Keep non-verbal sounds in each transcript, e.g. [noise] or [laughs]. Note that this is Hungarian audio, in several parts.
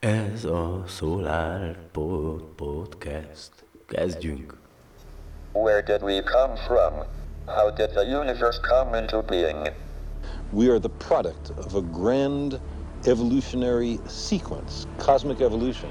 Ez a Solar Pod Podcast. Kezdjünk! Where did we come from? How did the universe come into being? We are the product of a grand evolutionary sequence, cosmic evolution.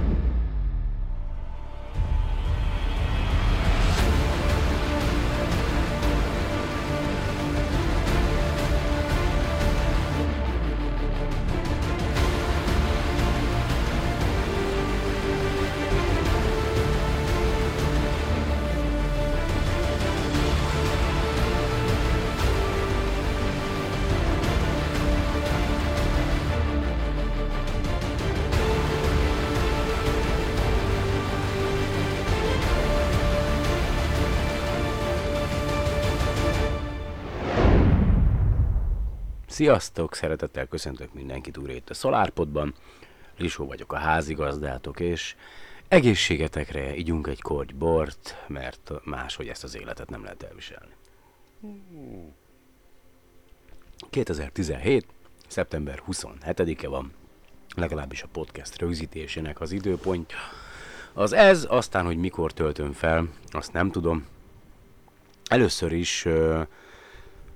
Sziasztok! Szeretettel köszöntök mindenkit újra itt a SolarPodban. Lisó vagyok a házigazdátok, és egészségetekre igyunk egy korty bort, mert máshogy ezt az életet nem lehet elviselni. 2017. szeptember 27-e van, legalábbis a podcast rögzítésének az időpontja. Az ez, aztán, hogy mikor töltöm fel, azt nem tudom. Először is uh,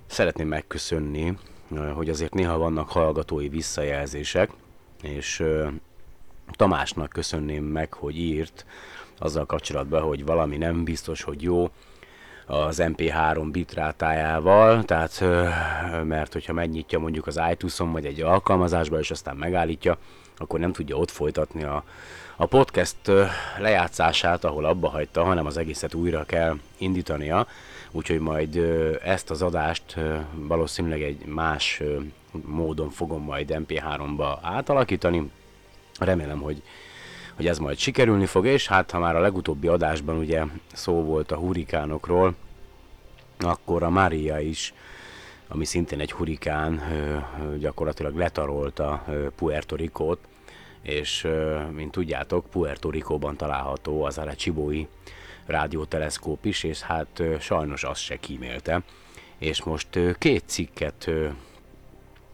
szeretném megköszönni hogy azért néha vannak hallgatói visszajelzések, és Tamásnak köszönném meg, hogy írt azzal kapcsolatban, hogy valami nem biztos, hogy jó az MP3 bitrátájával, tehát mert hogyha megnyitja mondjuk az iTunes-on vagy egy alkalmazásba, és aztán megállítja, akkor nem tudja ott folytatni a, a podcast lejátszását, ahol abba hagyta, hanem az egészet újra kell indítania úgyhogy majd ezt az adást valószínűleg egy más módon fogom majd MP3-ba átalakítani. Remélem, hogy, hogy ez majd sikerülni fog, és hát ha már a legutóbbi adásban ugye szó volt a hurikánokról, akkor a Maria is, ami szintén egy hurikán, gyakorlatilag letarolta Puerto Ricót, és mint tudjátok, Puerto Ricóban található az Arechibói rádióteleszkóp is, és hát sajnos azt se kímélte. És most két cikket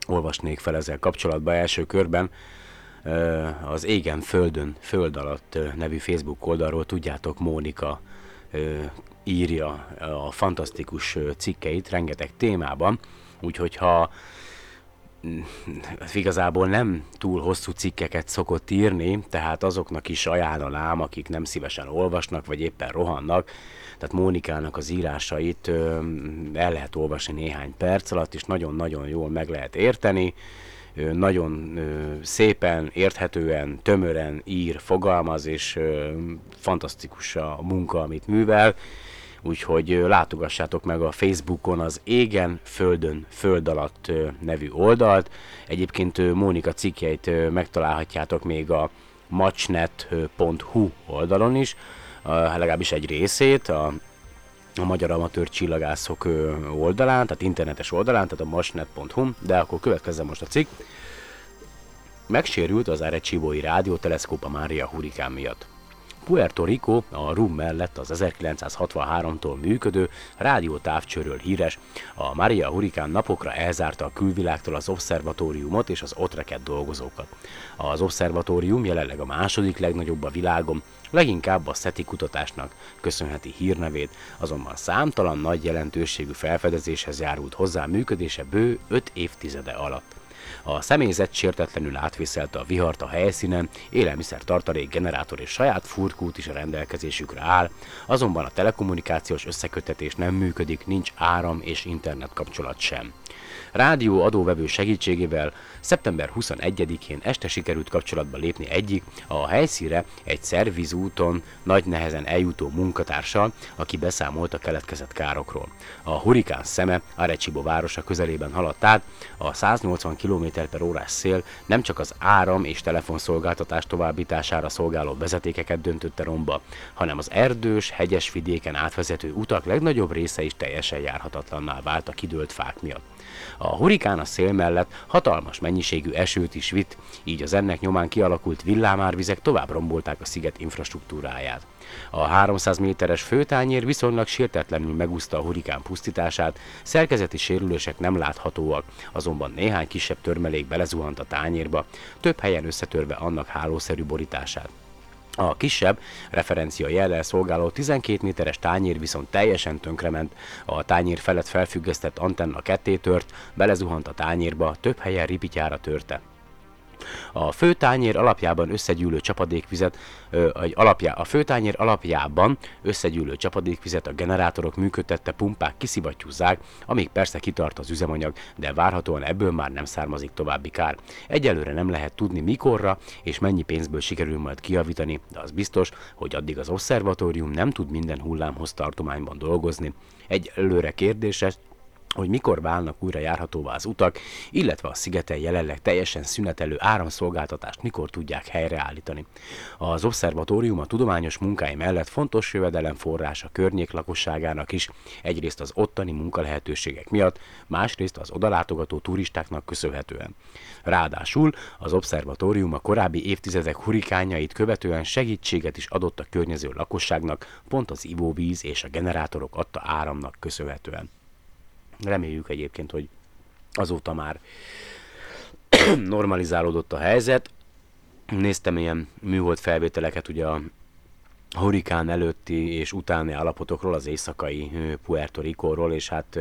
olvasnék fel ezzel kapcsolatban első körben. Az Égen Földön, Föld alatt nevű Facebook oldalról tudjátok, Mónika írja a fantasztikus cikkeit rengeteg témában, úgyhogy ha igazából nem túl hosszú cikkeket szokott írni, tehát azoknak is ajánlanám, akik nem szívesen olvasnak, vagy éppen rohannak, tehát Mónikának az írásait el lehet olvasni néhány perc alatt, és nagyon-nagyon jól meg lehet érteni, nagyon szépen, érthetően, tömören ír, fogalmaz, és fantasztikus a munka, amit művel, úgyhogy látogassátok meg a Facebookon az Égen, Földön, Föld alatt nevű oldalt. Egyébként Mónika cikkeit megtalálhatjátok még a matchnet.hu oldalon is, legalábbis egy részét, a, a Magyar Amatőr Csillagászok oldalán, tehát internetes oldalán, tehát a matchnet.hu, de akkor következzen most a cikk. Megsérült az Arecibo-i rádióteleszkóp a Mária hurikán miatt. Puerto Rico a Rum mellett az 1963-tól működő rádiótávcsőről híres. A Maria Hurikán napokra elzárta a külvilágtól az obszervatóriumot és az ott dolgozókat. Az obszervatórium jelenleg a második legnagyobb a világon, leginkább a SETI kutatásnak köszönheti hírnevét, azonban számtalan nagy jelentőségű felfedezéshez járult hozzá működése bő 5 évtizede alatt. A személyzet sértetlenül átvészelte a vihart a helyszínen, élelmiszer tartalék, generátor és saját furkút is a rendelkezésükre áll, azonban a telekommunikációs összekötetés nem működik, nincs áram és internet kapcsolat sem. Rádió adóvevő segítségével szeptember 21-én este sikerült kapcsolatba lépni egyik a helyszíre egy szervizúton nagy nehezen eljutó munkatársal, aki beszámolt a keletkezett károkról. A hurikán szeme Arecibo városa közelében haladt át, a 180 km per órás szél nem csak az áram és telefonszolgáltatás továbbítására szolgáló vezetékeket döntötte romba, hanem az erdős, hegyes vidéken átvezető utak legnagyobb része is teljesen járhatatlanná vált a kidőlt fák miatt. A hurikán a szél mellett hatalmas mennyiségű esőt is vitt, így az ennek nyomán kialakult villámárvizek tovább rombolták a sziget infrastruktúráját. A 300 méteres főtányér viszonylag sértetlenül megúszta a hurikán pusztítását, szerkezeti sérülések nem láthatóak, azonban néhány kisebb törmelék belezuhant a tányérba, több helyen összetörve annak hálószerű borítását. A kisebb, referencia jellel szolgáló 12 méteres tányér viszont teljesen tönkrement, a tányér felett felfüggesztett antenna ketté tört, belezuhant a tányérba, több helyen ripityára törte. A főtányér alapjában összegyűlő csapadékvizet, egy alapjá, a főtányér alapjában összegyűlő csapadékvizet a generátorok működtette pumpák kiszivattyúzzák, amíg persze kitart az üzemanyag, de várhatóan ebből már nem származik további kár. Egyelőre nem lehet tudni mikorra és mennyi pénzből sikerül majd kiavítani, de az biztos, hogy addig az obszervatórium nem tud minden hullámhoz tartományban dolgozni. Egy előre kérdéses, hogy mikor válnak újra járhatóvá az utak, illetve a szigeten jelenleg teljesen szünetelő áramszolgáltatást mikor tudják helyreállítani. Az obszervatórium a tudományos munkái mellett fontos jövedelemforrás a környék lakosságának is, egyrészt az ottani munkalehetőségek miatt, másrészt az odalátogató turistáknak köszönhetően. Ráadásul az obszervatórium a korábbi évtizedek hurikányait követően segítséget is adott a környező lakosságnak, pont az ivóvíz és a generátorok adta áramnak köszönhetően. Reméljük egyébként, hogy azóta már [clears throat] normalizálódott a helyzet. Néztem ilyen műhold felvételeket ugye a hurikán előtti és utáni állapotokról, az éjszakai Puerto Rico-ról, és hát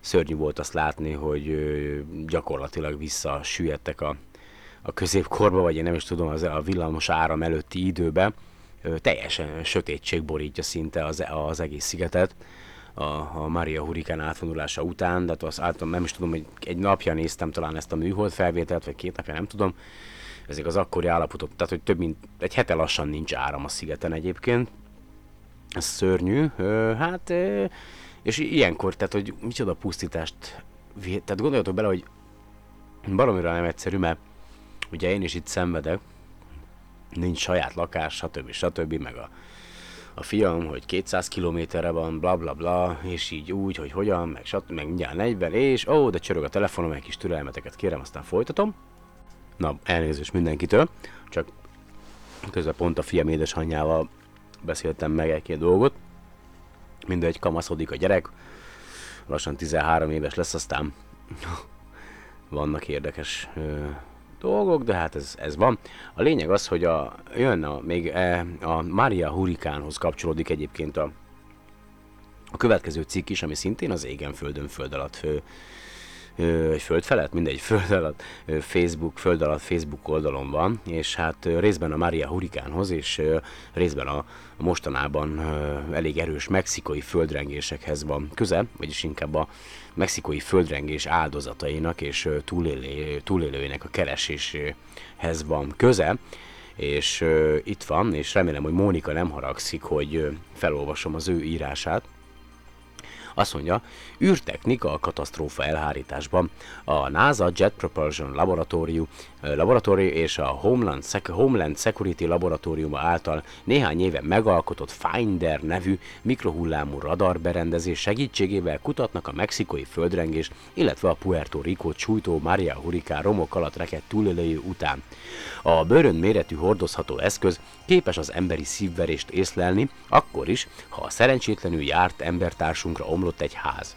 szörnyű volt azt látni, hogy gyakorlatilag visszasüllyedtek a, a középkorba, vagy én nem is tudom, az, a villamos áram előtti időbe. Teljesen sötétség borítja szinte az, az egész szigetet a, a Maria hurikán átvonulása után, de hát az által nem is tudom, hogy egy napja néztem talán ezt a műhold felvételt, vagy két napja, nem tudom, ezek az akkori állapotok, tehát hogy több mint egy hete lassan nincs áram a szigeten egyébként. Ez szörnyű, hát, és ilyenkor, tehát hogy micsoda pusztítást, tehát gondoljatok bele, hogy baromira nem egyszerű, mert ugye én is itt szenvedek, nincs saját lakás, stb. stb. meg a a fiam, hogy 200 kilométerre van, bla bla bla, és így úgy, hogy hogyan, meg stb. meg mindjárt 40, és ó, de csörög a telefonom, egy kis türelmeteket kérem, aztán folytatom. Na, elnézést mindenkitől, csak közben pont a fiam édesanyjával beszéltem meg egy-két dolgot. Mindegy, kamaszodik a gyerek, lassan 13 éves lesz, aztán [laughs] vannak érdekes dolgok, de hát ez, ez van. A lényeg az, hogy a, jön a, még e, a Maria hurikánhoz kapcsolódik egyébként a, a következő cikk is, ami szintén az égen, földön, föld alatt fő, egy föld felett, mindegy [laughs] föld alatt, Facebook, föld alatt Facebook oldalon van, és hát részben a Maria hurikánhoz, és részben a mostanában elég erős mexikai földrengésekhez van köze, vagyis inkább a mexikai földrengés áldozatainak és túlélő, túlélőinek a kereséshez van köze, és itt van, és remélem, hogy Mónika nem haragszik, hogy felolvasom az ő írását. Azt mondja, űrtechnika a katasztrófa elhárításban. A NASA Jet Propulsion Laboratórium, Laboratórium és a Homeland, Homeland Security Laboratóriuma által néhány éve megalkotott Finder nevű mikrohullámú radarberendezés segítségével kutatnak a mexikai földrengés, illetve a Puerto Rico csújtó Maria Hurricane romok alatt rekedt túlélői után. A bőrön méretű hordozható eszköz képes az emberi szívverést észlelni, akkor is, ha a szerencsétlenül járt embertársunkra omlott egy ház.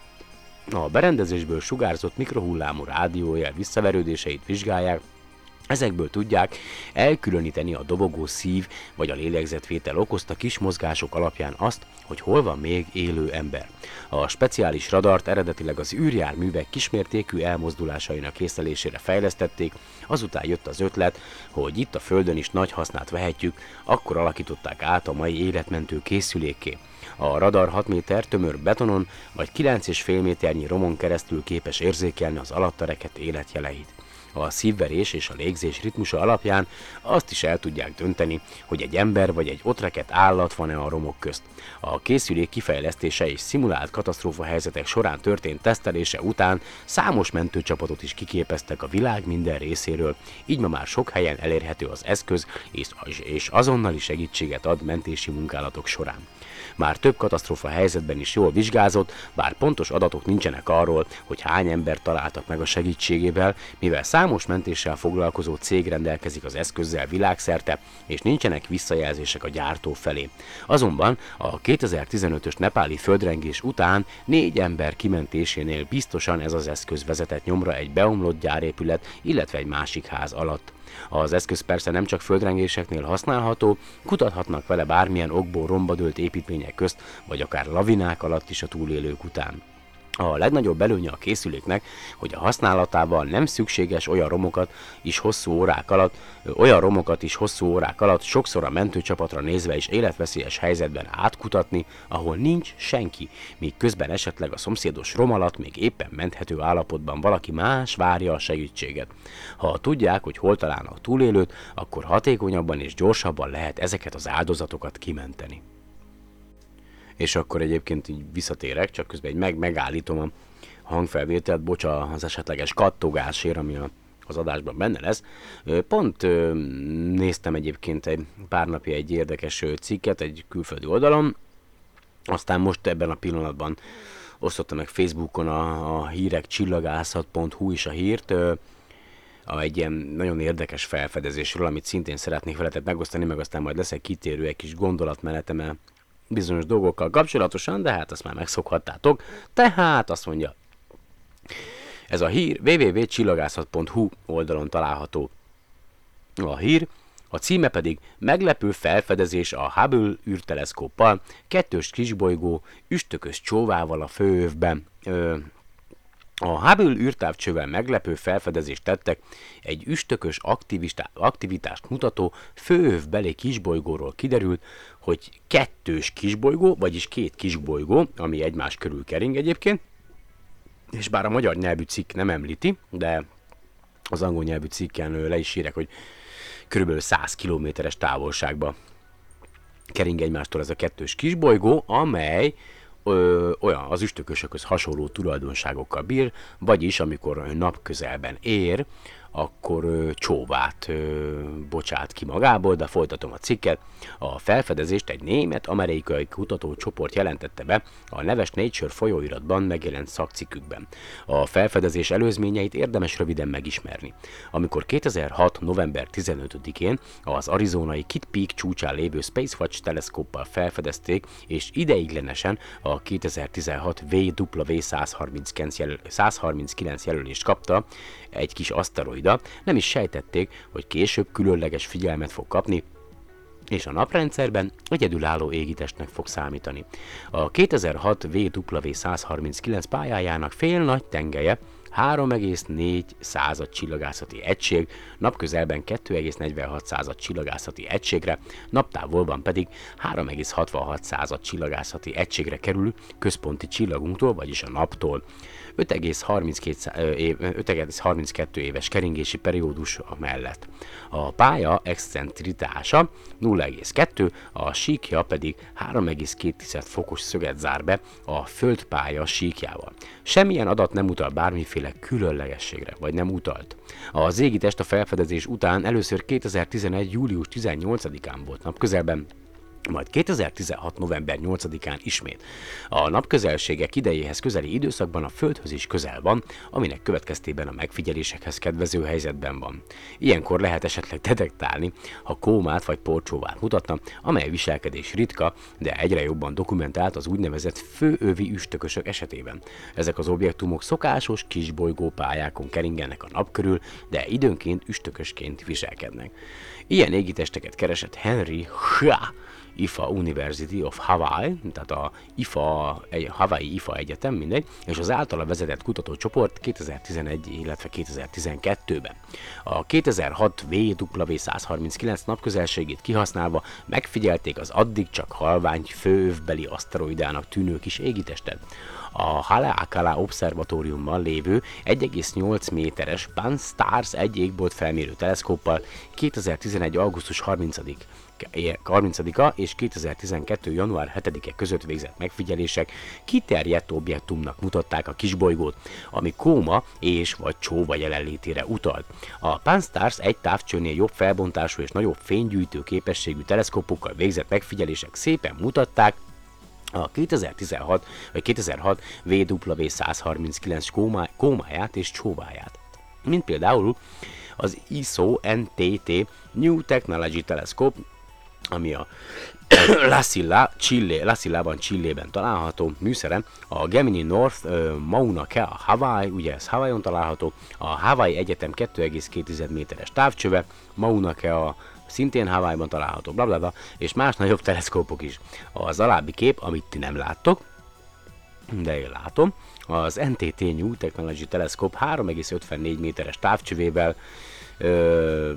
A berendezésből sugárzott mikrohullámú rádiójel visszaverődéseit vizsgálják, Ezekből tudják elkülöníteni a dobogó szív vagy a lélegzetvétel okozta kis mozgások alapján azt, hogy hol van még élő ember. A speciális radart eredetileg az űrjárművek kismértékű elmozdulásainak észlelésére fejlesztették, azután jött az ötlet, hogy itt a Földön is nagy hasznát vehetjük, akkor alakították át a mai életmentő készülékké. A radar 6 méter tömör betonon vagy 9,5 méternyi romon keresztül képes érzékelni az alattereket életjeleit a szívverés és a légzés ritmusa alapján azt is el tudják dönteni, hogy egy ember vagy egy otreket állat van-e a romok közt. A készülék kifejlesztése és szimulált katasztrófa helyzetek során történt tesztelése után számos mentőcsapatot is kiképeztek a világ minden részéről, így ma már sok helyen elérhető az eszköz és, azonnali segítséget ad mentési munkálatok során már több katasztrófa helyzetben is jól vizsgázott, bár pontos adatok nincsenek arról, hogy hány ember találtak meg a segítségével, mivel számos mentéssel foglalkozó cég rendelkezik az eszközzel világszerte, és nincsenek visszajelzések a gyártó felé. Azonban a 2015-ös nepáli földrengés után négy ember kimentésénél biztosan ez az eszköz vezetett nyomra egy beomlott gyárépület, illetve egy másik ház alatt. Az eszköz persze nem csak földrengéseknél használható, kutathatnak vele bármilyen okból rombadölt építmények közt, vagy akár lavinák alatt is a túlélők után. A legnagyobb előnye a készüléknek, hogy a használatával nem szükséges olyan romokat is hosszú órák alatt, olyan romokat is hosszú órák alatt sokszor a mentőcsapatra nézve is életveszélyes helyzetben átkutatni, ahol nincs senki, míg közben esetleg a szomszédos rom alatt még éppen menthető állapotban valaki más várja a segítséget. Ha tudják, hogy hol találnak túlélőt, akkor hatékonyabban és gyorsabban lehet ezeket az áldozatokat kimenteni és akkor egyébként így visszatérek, csak közben egy meg, megállítom a hangfelvételt, bocsa az esetleges kattogásért, ami a, az adásban benne lesz. Pont néztem egyébként egy pár napja egy érdekes cikket egy külföldi oldalon, aztán most ebben a pillanatban osztotta meg Facebookon a, a hírek csillagászat.hu is a hírt, a, egy ilyen nagyon érdekes felfedezésről, amit szintén szeretnék veletek megosztani, meg aztán majd lesz egy kitérő, egy kis gondolatmenetem bizonyos dolgokkal kapcsolatosan, de hát azt már megszokhattátok. Tehát azt mondja, ez a hír www.csillagászat.hu oldalon található a hír, a címe pedig meglepő felfedezés a Hubble űrteleszkóppal, kettős kisbolygó üstökös csóvával a főövben. A Hubble űrtávcsővel meglepő felfedezést tettek egy üstökös aktivitást mutató főövbeli kisbolygóról kiderült, hogy kettős kisbolygó, vagyis két kisbolygó, ami egymás körül kering egyébként, és bár a magyar nyelvű cikk nem említi, de az angol nyelvű cikken le is írek, hogy körülbelül 100 kilométeres távolságba kering egymástól ez a kettős kisbolygó, amely ö, olyan az üstökösökhöz hasonló tulajdonságokkal bír, vagyis amikor napközelben ér, akkor csóvát bocsát ki magából, de folytatom a cikket. A felfedezést egy német-amerikai kutatócsoport jelentette be a neves Nature folyóiratban megjelent szakcikkükben. A felfedezés előzményeit érdemes röviden megismerni. Amikor 2006. november 15-én az arizonai Kitt Peak csúcsán lévő Spacewatch teleszkóppal felfedezték, és ideiglenesen a 2016 VW139 jelöl, 139 jelölést kapta, egy kis aszteroida, nem is sejtették, hogy később különleges figyelmet fog kapni, és a naprendszerben egyedülálló égitestnek fog számítani. A 2006 VW139 pályájának fél nagy tengelye 3,4 század csillagászati egység, napközelben 2,46 század csillagászati egységre, naptávolban pedig 3,66 század csillagászati egységre kerül központi csillagunktól, vagyis a naptól. 5,32 éves keringési periódus mellett. A pálya excentritása 0,2, a síkja pedig 3,2 fokos szöget zár be a földpálya síkjával. Semmilyen adat nem utal bármiféle különlegességre, vagy nem utalt. Az égitest a felfedezés után először 2011. július 18-án volt napközelben, majd 2016. november 8-án ismét. A napközelségek idejéhez közeli időszakban a Földhöz is közel van, aminek következtében a megfigyelésekhez kedvező helyzetben van. Ilyenkor lehet esetleg detektálni, ha kómát vagy porcsóvát mutatna, amely viselkedés ritka, de egyre jobban dokumentált az úgynevezett főövi üstökösök esetében. Ezek az objektumok szokásos kisbolygó pályákon keringenek a nap körül, de időnként üstökösként viselkednek. Ilyen égitesteket keresett Henry Hua, IFA University of Hawaii, tehát a IFA, egy Hawaii IFA Egyetem, mindegy, és az általa vezetett kutatócsoport 2011, illetve 2012-ben. A 2006 VW139 napközelségét kihasználva megfigyelték az addig csak halvány főövbeli aszteroidának tűnő kis égitestet. A Haleakala Obszervatóriumban lévő 1,8 méteres Pan-STARRS egy égbolt felmérő teleszkóppal 2011. augusztus 30 30-a és 2012. január 7-e között végzett megfigyelések kiterjedt objektumnak mutatták a kisbolygót, ami kóma és vagy csóva jelenlétére utalt. A Pan-STARRS egy távcsőnél jobb felbontású és nagyobb fénygyűjtő képességű teleszkópokkal végzett megfigyelések szépen mutatták, a 2016 vagy 2006 VW139 kómá, kómáját és csóváját. Mint például az ISO NTT New Technology Telescope, ami a [coughs] La Silla, Chile, La Sillában, található műszere, a Gemini North Mauna Kea Hawaii, ugye ez Hawaii-on található, a Hawaii Egyetem 2,2 méteres távcsöve, Mauna Kea szintén Hawaii-ban található, bla, bla, bla, és más nagyobb teleszkópok is. Az alábbi kép, amit ti nem láttok, de én látom, az NTT New Technology Telescope 3,54 méteres távcsövével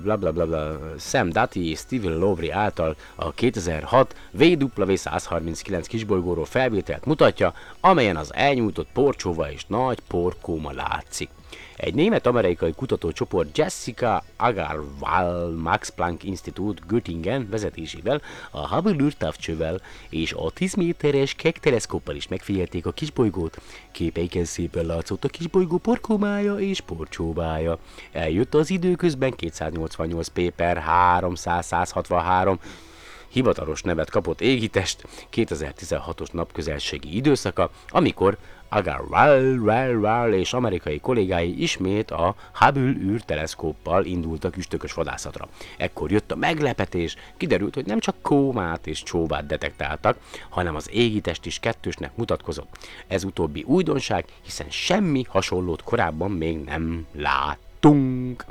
bla bla bla Sam Dati és Steven Lowry által a 2006 VW139 kisbolygóról felvételt mutatja, amelyen az elnyújtott porcsóva és nagy porkóma látszik. Egy német-amerikai kutatócsoport Jessica Agarwal Max Planck Institute Göttingen vezetésével, a Hubble űrtávcsővel és a 10 méteres Keck teleszkóppal is megfigyelték a kisbolygót. Képeiken szépen látszott a kisbolygó porkomája és porcsóbája. Eljött az időközben 288 p per 363 hivatalos nevet kapott égitest 2016-os napközelségi időszaka, amikor Agarwal és amerikai kollégái ismét a Hubble űrteleszkóppal indultak üstökös vadászatra. Ekkor jött a meglepetés, kiderült, hogy nem csak kómát és csóvát detektáltak, hanem az égitest is kettősnek mutatkozott. Ez utóbbi újdonság, hiszen semmi hasonlót korábban még nem láttunk.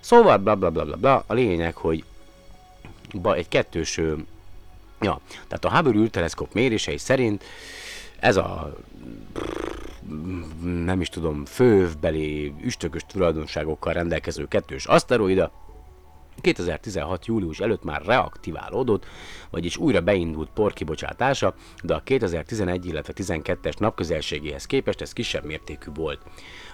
Szóval bla bla bla bla bla, a lényeg, hogy egy kettős Ja, tehát a Hubble űrteleszkóp mérései szerint ez a nem is tudom, fővbeli üstökös tulajdonságokkal rendelkező kettős aszteroida 2016. július előtt már reaktiválódott, vagyis újra beindult porkibocsátása, de a 2011, illetve 12-es napközelségéhez képest ez kisebb mértékű volt.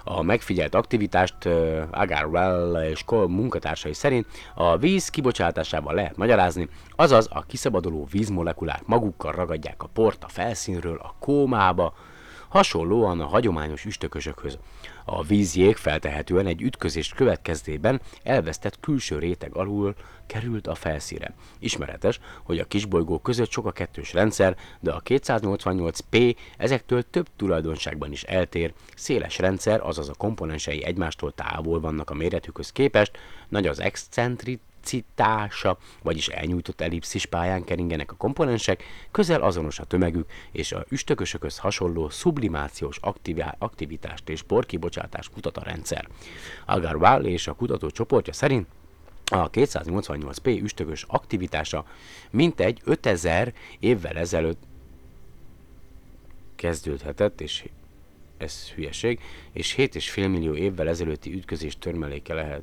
A megfigyelt aktivitást Agarwell és munkatársai szerint a víz kibocsátásával lehet magyarázni, azaz a kiszabaduló vízmolekulák magukkal ragadják a port a felszínről a kómába, hasonlóan a hagyományos üstökösökhöz. A vízjég feltehetően egy ütközés következtében elvesztett külső réteg alul került a felszíre. Ismeretes, hogy a kisbolygó között sok a kettős rendszer, de a 288P ezektől több tulajdonságban is eltér. Széles rendszer, azaz a komponensei egymástól távol vannak a méretükhöz képest, nagy az excentrit, citása, vagyis elnyújtott ellipszis pályán keringenek a komponensek, közel azonos a tömegük, és a üstökösökhöz hasonló sublimációs aktivitást és porkibocsátást mutat a rendszer. Agarwal és a kutató csoportja szerint a 288p üstökös aktivitása mintegy 5000 évvel ezelőtt kezdődhetett, és ez hülyeség, és 7,5 millió évvel ezelőtti ütközés törmeléke lehet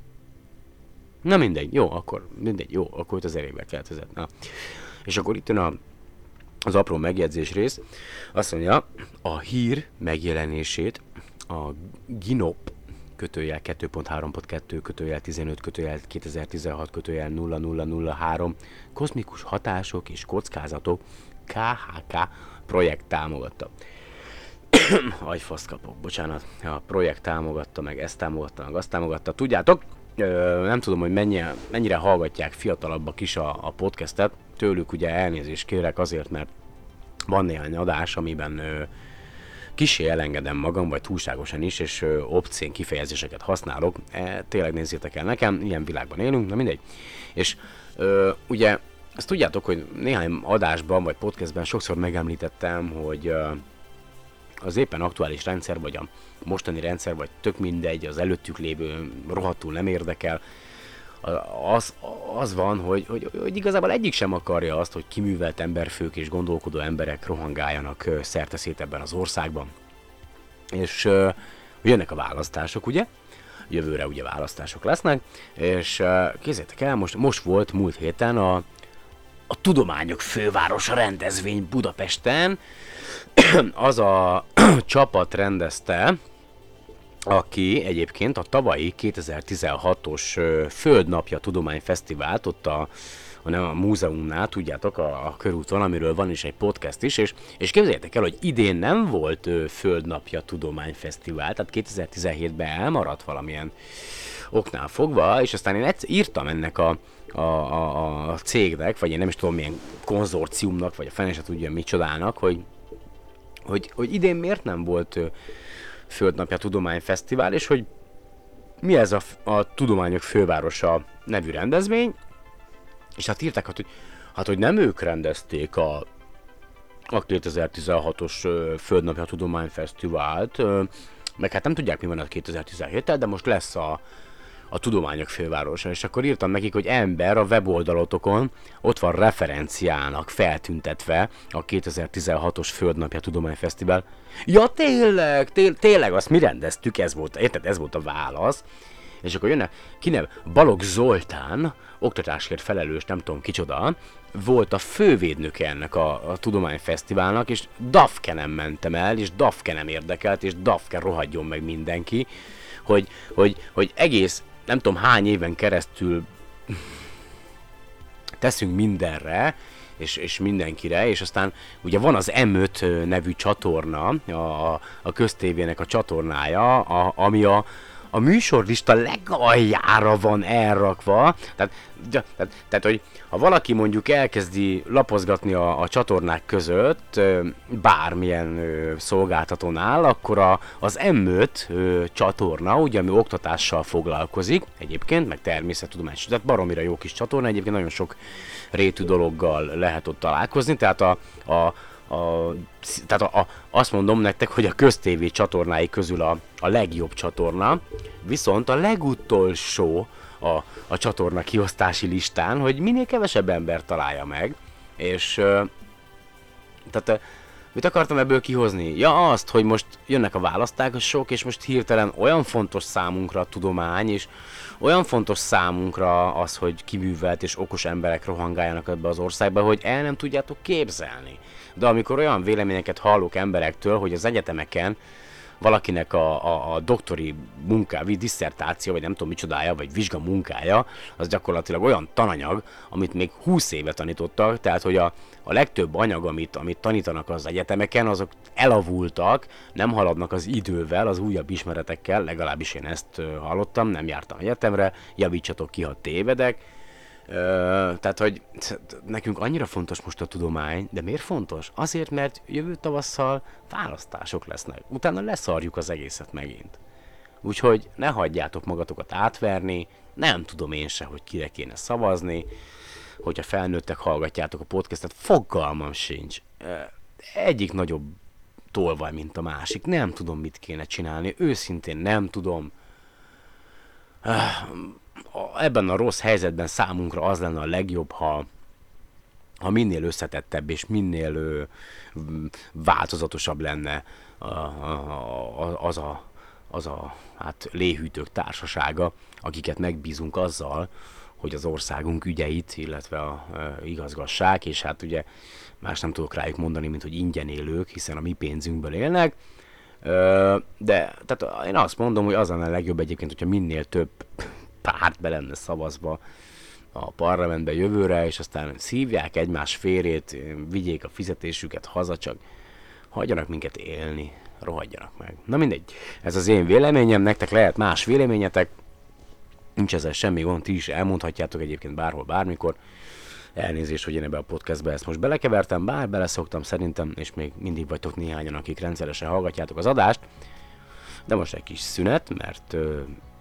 Na mindegy, jó, akkor mindegy, jó, akkor itt az erébe keltezett. Na. És akkor itt jön a, az apró megjegyzés rész. Azt mondja, a hír megjelenését a Ginop kötőjel 2.3.2 kötőjel 15 kötőjel 2016 kötőjel 0003 kozmikus hatások és kockázatok KHK projekt támogatta. Agyfasz kapok, bocsánat. A projekt támogatta, meg ezt támogatta, meg azt támogatta. Tudjátok, nem tudom, hogy mennyire, mennyire hallgatják fiatalabbak is a, a podcastet, tőlük ugye elnézést kérek azért, mert van néhány adás, amiben ö, kisé elengedem magam, vagy túlságosan is, és ö, kifejezéseket használok. E, tényleg nézzétek el nekem, ilyen világban élünk, na mindegy. És ö, ugye azt tudjátok, hogy néhány adásban, vagy podcastben sokszor megemlítettem, hogy ö, az éppen aktuális rendszer, vagy a mostani rendszer, vagy tök mindegy, az előttük lévő rohadtul nem érdekel, az, az van, hogy, hogy, hogy igazából egyik sem akarja azt, hogy kiművelt emberfők és gondolkodó emberek rohangáljanak szerte ebben az országban. És jönnek a választások, ugye? Jövőre ugye választások lesznek, és ö, kézzétek el, most, most volt múlt héten a, a Tudományok Fővárosa rendezvény Budapesten. [clears throat] az a [clears throat] csapat rendezte, aki egyébként a tavalyi 2016-os ö, Földnapja Tudományfesztivált ott a, a, nem a múzeumnál, tudjátok, a, a körúton, amiről van is egy podcast is, és, és képzeljétek el, hogy idén nem volt ö, Földnapja Tudományfesztivál, tehát 2017-ben elmaradt valamilyen oknál fogva, és aztán én egyszer írtam ennek a, a, a, a cégnek, vagy én nem is tudom milyen konzorciumnak, vagy a fene se tudja micsodának, hogy, hogy, hogy idén miért nem volt Földnapja Tudományfesztivál, és hogy mi ez a, a Tudományok Fővárosa nevű rendezvény, és hát írták, hát, hogy, hát, hogy nem ők rendezték a, a 2016-os ö, Földnapja Tudományfesztivált, meg hát nem tudják mi van a 2017-tel, de most lesz a, a tudományok fővárosa, és akkor írtam nekik, hogy ember a weboldalotokon ott van referenciának feltüntetve a 2016-os Földnapja Tudományfesztivál. Ja tényleg, té- tényleg, azt mi rendeztük, ez volt, érted, ez volt a válasz. És akkor jönne, kinev, Balog Zoltán, oktatásért felelős, nem tudom kicsoda, volt a fővédnöke ennek a, a tudományfesztiválnak, és Dafkenem mentem el, és Dafkenem érdekelt, és Dafke rohadjon meg mindenki, hogy, hogy, hogy egész nem tudom hány éven keresztül teszünk mindenre, és, és mindenkire, és aztán ugye van az M5 nevű csatorna, a, a köztévének a csatornája, a, ami a, a műsorlista legaljára van elrakva, tehát, tehát, tehát, hogy ha valaki mondjuk elkezdi lapozgatni a, a csatornák között bármilyen ö, szolgáltatónál, akkor a, az M5 ö, csatorna, ugye, ami oktatással foglalkozik, egyébként, meg természettudomány, tehát baromira jó kis csatorna, egyébként nagyon sok rétű dologgal lehet ott találkozni, tehát a, a a, tehát a, a, azt mondom nektek, hogy a köztévé csatornái közül a, a legjobb csatorna, viszont a legutolsó a, a csatorna kiosztási listán, hogy minél kevesebb ember találja meg, és tehát mit akartam ebből kihozni? Ja azt, hogy most jönnek a választások, és most hirtelen olyan fontos számunkra a tudomány, és olyan fontos számunkra az, hogy kiművelt és okos emberek rohangáljanak ebbe az országba, hogy el nem tudjátok képzelni de amikor olyan véleményeket hallok emberektől, hogy az egyetemeken valakinek a, a, a doktori munká, vagy diszertáció, vagy nem tudom micsodája, vagy vizsga munkája, az gyakorlatilag olyan tananyag, amit még 20 éve tanítottak, tehát hogy a, a legtöbb anyag, amit, amit tanítanak az egyetemeken, azok elavultak, nem haladnak az idővel, az újabb ismeretekkel, legalábbis én ezt hallottam, nem jártam egyetemre, javítsatok ki, ha tévedek, tehát, hogy nekünk annyira fontos most a tudomány, de miért fontos? Azért, mert jövő tavasszal választások lesznek. Utána leszarjuk az egészet megint. Úgyhogy ne hagyjátok magatokat átverni, nem tudom én se, hogy kire kéne szavazni, hogyha felnőttek hallgatjátok a podcastet, fogalmam sincs. Egyik nagyobb tolvaj, mint a másik. Nem tudom, mit kéne csinálni. Őszintén nem tudom ebben a rossz helyzetben számunkra az lenne a legjobb, ha, ha minél összetettebb és minél ö, változatosabb lenne a, a, az a, az a hát, léhűtők társasága, akiket megbízunk azzal, hogy az országunk ügyeit, illetve a, a igazgassák, és hát ugye más nem tudok rájuk mondani, mint hogy ingyen élők, hiszen a mi pénzünkből élnek. De tehát én azt mondom, hogy az lenne a legjobb egyébként, hogyha minél több párt be lenne szavazva a parlamentbe jövőre, és aztán szívják egymás férét, vigyék a fizetésüket haza, csak hagyjanak minket élni, rohadjanak meg. Na mindegy, ez az én véleményem, nektek lehet más véleményetek, nincs ezzel semmi gond, ti is elmondhatjátok egyébként bárhol, bármikor. Elnézést, hogy én ebbe a podcastbe ezt most belekevertem, bár beleszoktam szerintem, és még mindig vagytok néhányan, akik rendszeresen hallgatjátok az adást. De most egy kis szünet, mert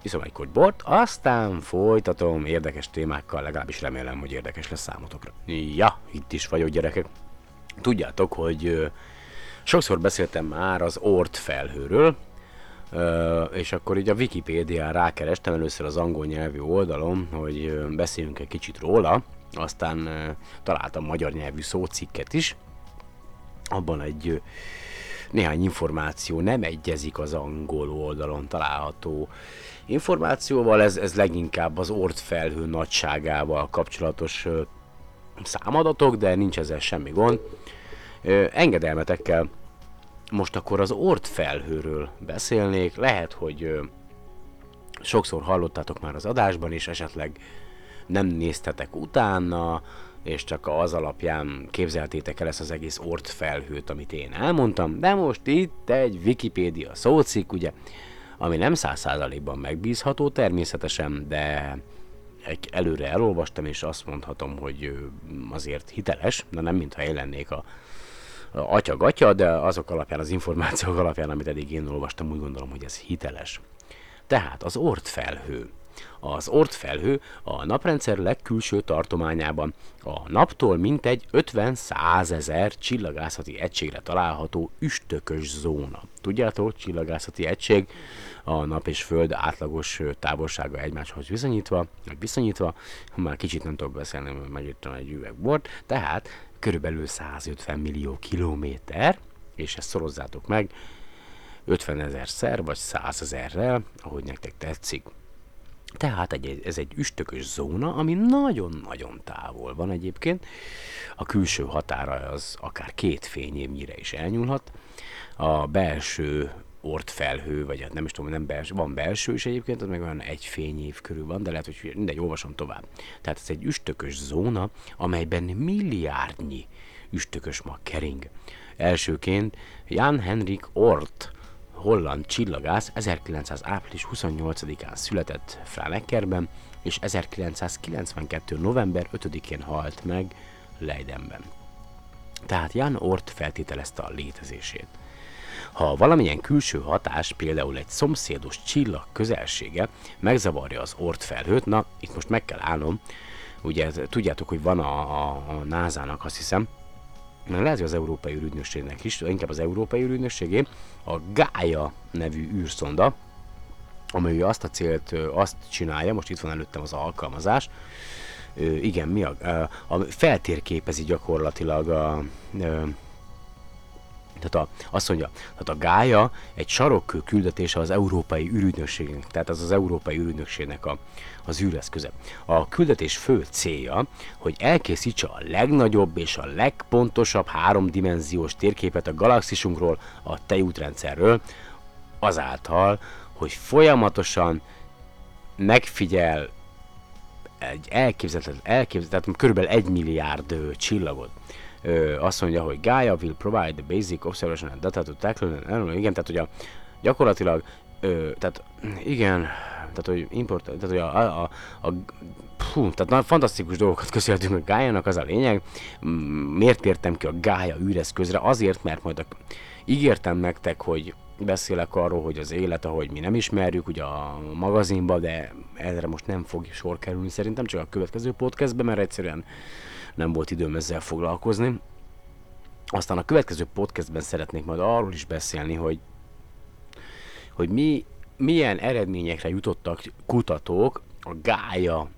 iszom egy kogy aztán folytatom érdekes témákkal, legalábbis remélem, hogy érdekes lesz számotokra. Ja, itt is vagyok gyerekek. Tudjátok, hogy sokszor beszéltem már az Ort felhőről, és akkor így a Wikipédián rákerestem először az angol nyelvű oldalon, hogy beszéljünk egy kicsit róla, aztán találtam magyar nyelvű szócikket is, abban egy néhány információ nem egyezik az angol oldalon található információval, ez, ez leginkább az ort felhő nagyságával kapcsolatos számadatok, de nincs ezzel semmi gond. Engedelmetekkel. Most akkor az ort felhőről beszélnék, lehet, hogy sokszor hallottátok már az adásban, és esetleg nem néztetek utána, és csak az alapján képzeltétek el ezt az egész ort felhőt, amit én elmondtam, de most itt egy Wikipédia szócikk, ugye, ami nem száz százalékban megbízható természetesen, de előre elolvastam, és azt mondhatom, hogy azért hiteles, de nem mintha én lennék a, a atya-gatya, de azok alapján, az információk alapján, amit eddig én olvastam, úgy gondolom, hogy ez hiteles. Tehát az Oort felhő. Az Oort felhő a naprendszer legkülső tartományában a naptól mintegy 50-100 ezer csillagászati egységre található üstökös zóna. Tudjátok, csillagászati egység a nap és föld átlagos távolsága egymáshoz viszonyítva, meg viszonyítva, már kicsit nem tudok beszélni, mert megírtam egy üveg tehát körülbelül 150 millió kilométer, és ezt szorozzátok meg 50 ezerszer, vagy 100 ezerrel, ahogy nektek tetszik. Tehát egy, ez egy üstökös zóna, ami nagyon-nagyon távol van egyébként. A külső határa az akár két fényévnyire is elnyúlhat. A belső ortfelhő, vagy hát nem is tudom, nem belső, van belső is egyébként, az meg olyan egy fényév körül van, de lehet, hogy mindegy, olvasom tovább. Tehát ez egy üstökös zóna, amelyben milliárdnyi üstökös mag kering. Elsőként Jan Henrik Ort, holland csillagász 1900. április 28-án született Franeckerben, és 1992. november 5-én halt meg Leidenben. Tehát Jan Ort feltételezte a létezését. Ha valamilyen külső hatás, például egy szomszédos csillag közelsége megzavarja az Ort felhőt, na, itt most meg kell állnom, ugye tudjátok, hogy van a, a, a NASA-nak azt hiszem, mert lehet, hogy az Európai űrügynökségnek is, inkább az Európai űrügynökségé, a Gaia nevű űrszonda, amely azt a célt, azt csinálja, most itt van előttem az alkalmazás, igen, mi a, a, a feltérképezi gyakorlatilag a, ö, tehát a, azt mondja, tehát a Gája egy sarokkő küldetése az Európai űrügynökségnek, tehát az az Európai űrügynökségnek a, az űreszköze. A küldetés fő célja, hogy elkészítse a legnagyobb és a legpontosabb háromdimenziós térképet a galaxisunkról, a tejútrendszerről, azáltal, hogy folyamatosan megfigyel egy elképzelhetetlen, elképzelhetetlen, körülbelül egy milliárd csillagot. Ö, azt mondja, hogy Gaia will provide the basic observation and data to tackle, igen, tehát hogy a, gyakorlatilag, ö, tehát igen, tehát hogy import, tehát hogy a, a, a, a Hú, tehát nagyon fantasztikus dolgokat köszönhetünk a Gájának, az a lényeg. Miért tértem ki a Gája űreszközre? Azért, mert majd a, ígértem nektek, hogy beszélek arról, hogy az élet, ahogy mi nem ismerjük, ugye a magazinba, de erre most nem fog sor kerülni szerintem, csak a következő podcastben, mert egyszerűen nem volt időm ezzel foglalkozni. Aztán a következő podcastben szeretnék majd arról is beszélni, hogy, hogy mi, milyen eredményekre jutottak kutatók a Gája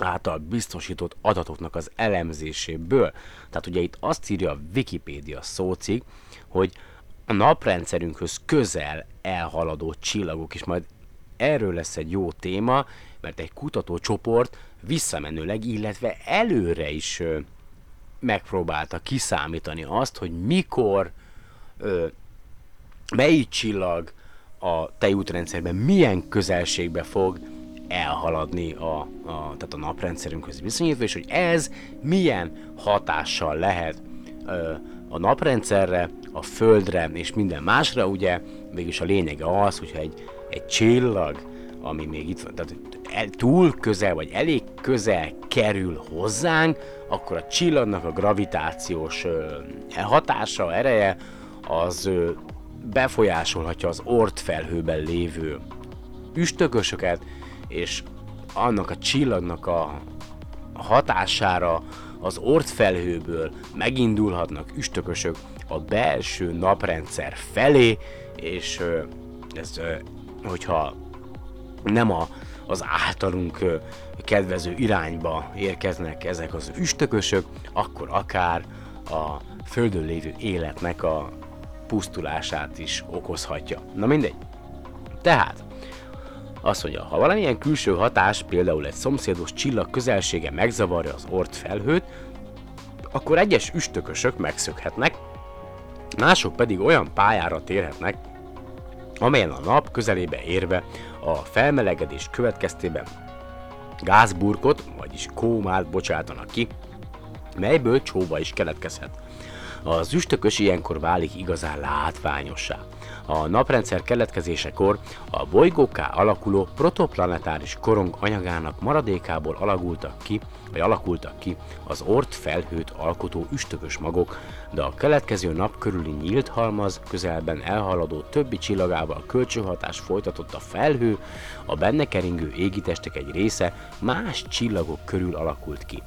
által biztosított adatoknak az elemzéséből. Tehát ugye itt azt írja a Wikipédia szócik, hogy a naprendszerünkhöz közel elhaladó csillagok is majd erről lesz egy jó téma, mert egy kutatócsoport visszamenőleg, illetve előre is megpróbálta kiszámítani azt, hogy mikor, ö, melyik csillag a tejútrendszerben milyen közelségbe fog elhaladni a, a, tehát a naprendszerünkhöz viszonyítva, és hogy ez milyen hatással lehet ö, a naprendszerre, a Földre és minden másra, ugye? Mégis a lényege az, hogyha egy, egy csillag, ami még itt van, tehát el, túl közel, vagy elég közel kerül hozzánk, akkor a csillagnak a gravitációs ö, hatása, ereje az ö, befolyásolhatja az ort felhőben lévő üstökösöket, és annak a csillagnak a hatására az ortfelhőből megindulhatnak üstökösök a belső naprendszer felé, és ez, hogyha nem a, az általunk kedvező irányba érkeznek ezek az üstökösök, akkor akár a Földön lévő életnek a pusztulását is okozhatja. Na mindegy. Tehát, azt mondja, ha valamilyen külső hatás, például egy szomszédos csillag közelsége megzavarja az ort felhőt, akkor egyes üstökösök megszökhetnek, mások pedig olyan pályára térhetnek, amelyen a nap közelébe érve a felmelegedés következtében gázburkot, vagyis kómát bocsátanak ki, melyből csóva is keletkezhet. Az üstökös ilyenkor válik igazán látványossá. A naprendszer keletkezésekor a bolygóká alakuló protoplanetáris korong anyagának maradékából alakultak ki, vagy alakultak ki az ort felhőt alkotó üstökös magok, de a keletkező nap körüli nyílt halmaz közelben elhaladó többi csillagával kölcsönhatás folytatott a felhő, a benne keringő égitestek egy része más csillagok körül alakult ki.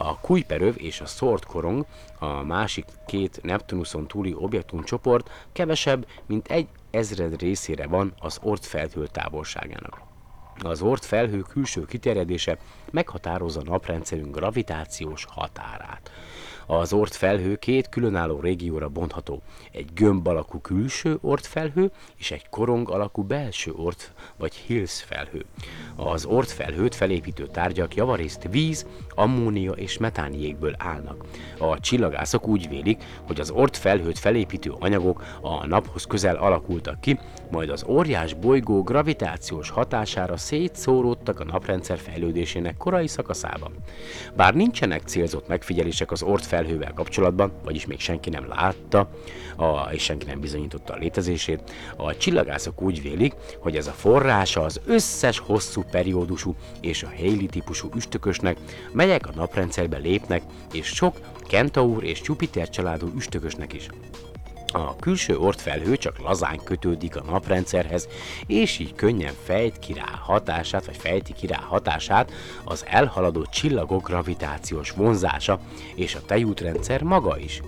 A Kuiperöv és a Sword korong, a másik két Neptunuson túli objektumcsoport kevesebb, mint egy ezred részére van az Oort felhő távolságának. Az Oort felhő külső kiterjedése meghatározza naprendszerünk gravitációs határát. Az Oort felhő két különálló régióra bontható. Egy gömb alakú külső Oort felhő és egy korong alakú belső Oort vagy Hills felhő. Az Oort felhőt felépítő tárgyak javarészt víz, ammónia és metániékből állnak. A csillagászok úgy vélik, hogy az Oort felhőt felépítő anyagok a naphoz közel alakultak ki, majd az óriás bolygó gravitációs hatására szétszóródtak a naprendszer fejlődésének korai szakaszában. Bár nincsenek célzott megfigyelések az Oort felhővel kapcsolatban, vagyis még senki nem látta, a, és senki nem bizonyította a létezését, a csillagászok úgy vélik, hogy ez a forrása az összes hosszú periódusú és a Haley típusú üstökösnek, melyek a naprendszerbe lépnek, és sok Kentaur és Jupiter családú üstökösnek is. A külső ortfelhő csak lazán kötődik a naprendszerhez, és így könnyen fejt ki rá hatását, vagy fejti ki rá hatását az elhaladó csillagok gravitációs vonzása, és a tejútrendszer maga is.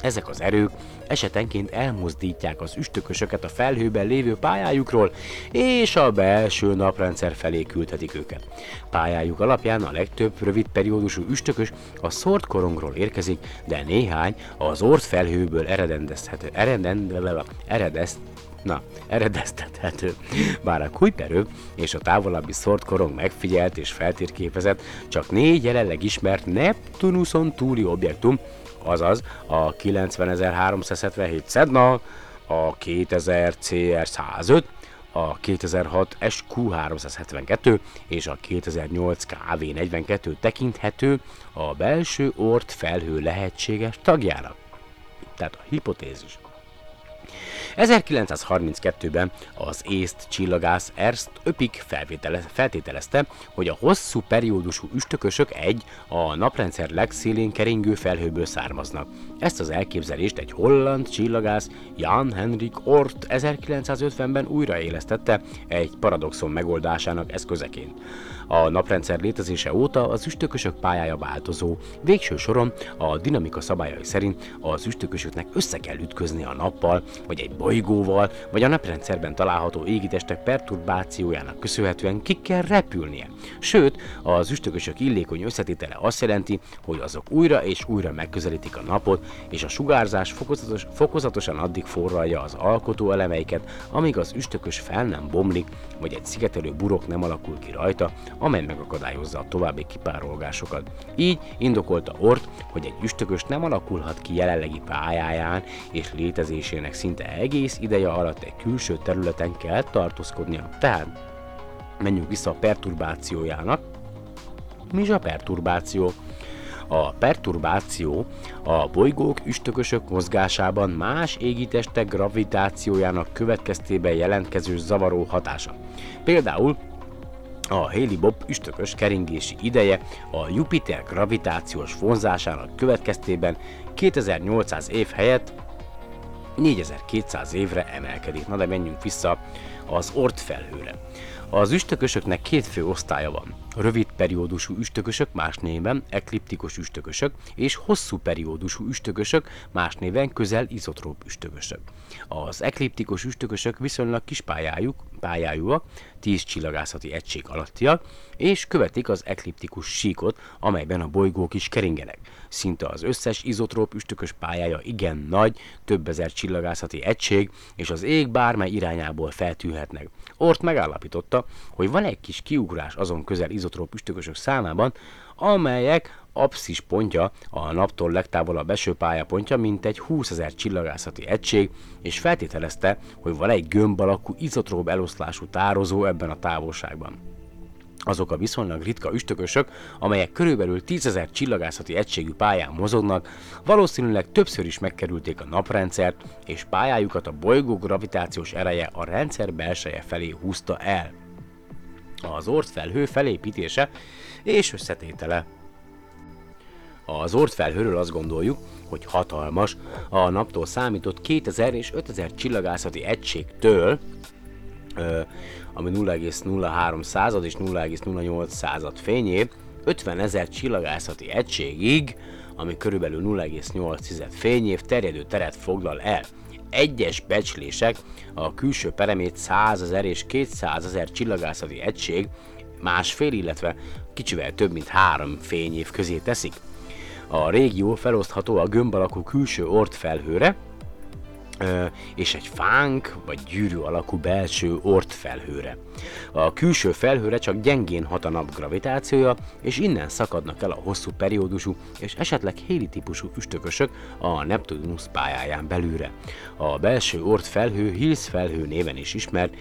Ezek az erők esetenként elmozdítják az üstökösöket a felhőben lévő pályájukról, és a belső naprendszer felé küldhetik őket. Pályájuk alapján a legtöbb rövid periódusú üstökös a szort korongról érkezik, de néhány az ort felhőből eredendezhető, eredendezhető, Na, eredeztethető. Bár a Kuiperő és a távolabbi szort korong megfigyelt és feltérképezett, csak négy jelenleg ismert Neptunuson túli objektum, azaz a 90.377 Sedna, a 2000 CR 105, a 2006 SQ 372 és a 2008 KV 42 tekinthető a belső ort felhő lehetséges tagjának. Tehát a hipotézis. 1932-ben az észt csillagász Ernst Öpik feltételezte, hogy a hosszú periódusú üstökösök egy a naprendszer legszélén keringő felhőből származnak. Ezt az elképzelést egy holland csillagász Jan Henrik Ort 1950-ben újraélesztette egy paradoxon megoldásának eszközeként. A naprendszer létezése óta az üstökösök pályája változó. Végső soron a dinamika szabályai szerint az üstökösöknek össze kell ütközni a nappal, vagy egy bolygóval, vagy a naprendszerben található égitestek perturbációjának köszönhetően ki kell repülnie. Sőt, az üstökösök illékony összetétele azt jelenti, hogy azok újra és újra megközelítik a napot, és a sugárzás fokozatos, fokozatosan addig forralja az alkotó elemeiket, amíg az üstökös fel nem bomlik, vagy egy szigetelő burok nem alakul ki rajta, amely megakadályozza a további kipárolgásokat. Így indokolta Ort, hogy egy üstökös nem alakulhat ki jelenlegi pályáján, és létezésének szinte egész ideje alatt egy külső területen kell tartózkodnia. Tehát menjünk vissza a perturbációjának. Mi is a perturbáció? A perturbáció a bolygók üstökösök mozgásában más égitestek gravitációjának következtében jelentkező zavaró hatása. Például A Halley-Bob üstökös keringési ideje a Jupiter gravitációs vonzásának következtében 2800 év helyett 4200 évre emelkedik. Na de menjünk vissza az Ort felhőre. Az üstökösöknek két fő osztálya van. Rövid periódusú üstökösök, más néven ekliptikus üstökösök, és hosszú periódusú üstökösök, más néven közel izotróp üstökösök. Az ekliptikus üstökösök viszonylag kis pályájuk, pályájúak, 10 csillagászati egység alattiak, és követik az ekliptikus síkot, amelyben a bolygók is keringenek. Szinte az összes izotróp üstökös pályája igen nagy, több ezer csillagászati egység, és az ég bármely irányából feltűhetnek. Ort megállapította, hogy van egy kis kiugrás azon közel izotróp üstökösök számában, amelyek abszis pontja a naptól legtávolabb eső pályapontja, mint egy 20 ezer csillagászati egység, és feltételezte, hogy van egy gömb alakú izotróp eloszlású tározó ebben a távolságban. Azok a viszonylag ritka üstökösök, amelyek körülbelül 10.000 csillagászati egységű pályán mozognak, valószínűleg többször is megkerülték a naprendszert, és pályájukat a bolygó gravitációs ereje a rendszer belseje felé húzta el. Az Oort felhő felépítése és összetétele az Oort felhőről azt gondoljuk, hogy hatalmas, a naptól számított 2000 és 5000 csillagászati egységtől, ami 0,03 század és 0,08 század fényé, 50 ezer csillagászati egységig, ami körülbelül 0,8 fényév terjedő teret foglal el. Egyes becslések a külső peremét 100 ezer és 200 ezer csillagászati egység másfél, illetve kicsivel több mint három fényév közé teszik. A régió felosztható a gömb alakú külső ort felhőre, és egy fánk vagy gyűrű alakú belső ort felhőre. A külső felhőre csak gyengén hat a nap gravitációja, és innen szakadnak el a hosszú periódusú és esetleg héli típusú üstökösök a Neptunus pályáján belülre. A belső ort felhő Hills felhő néven is ismert,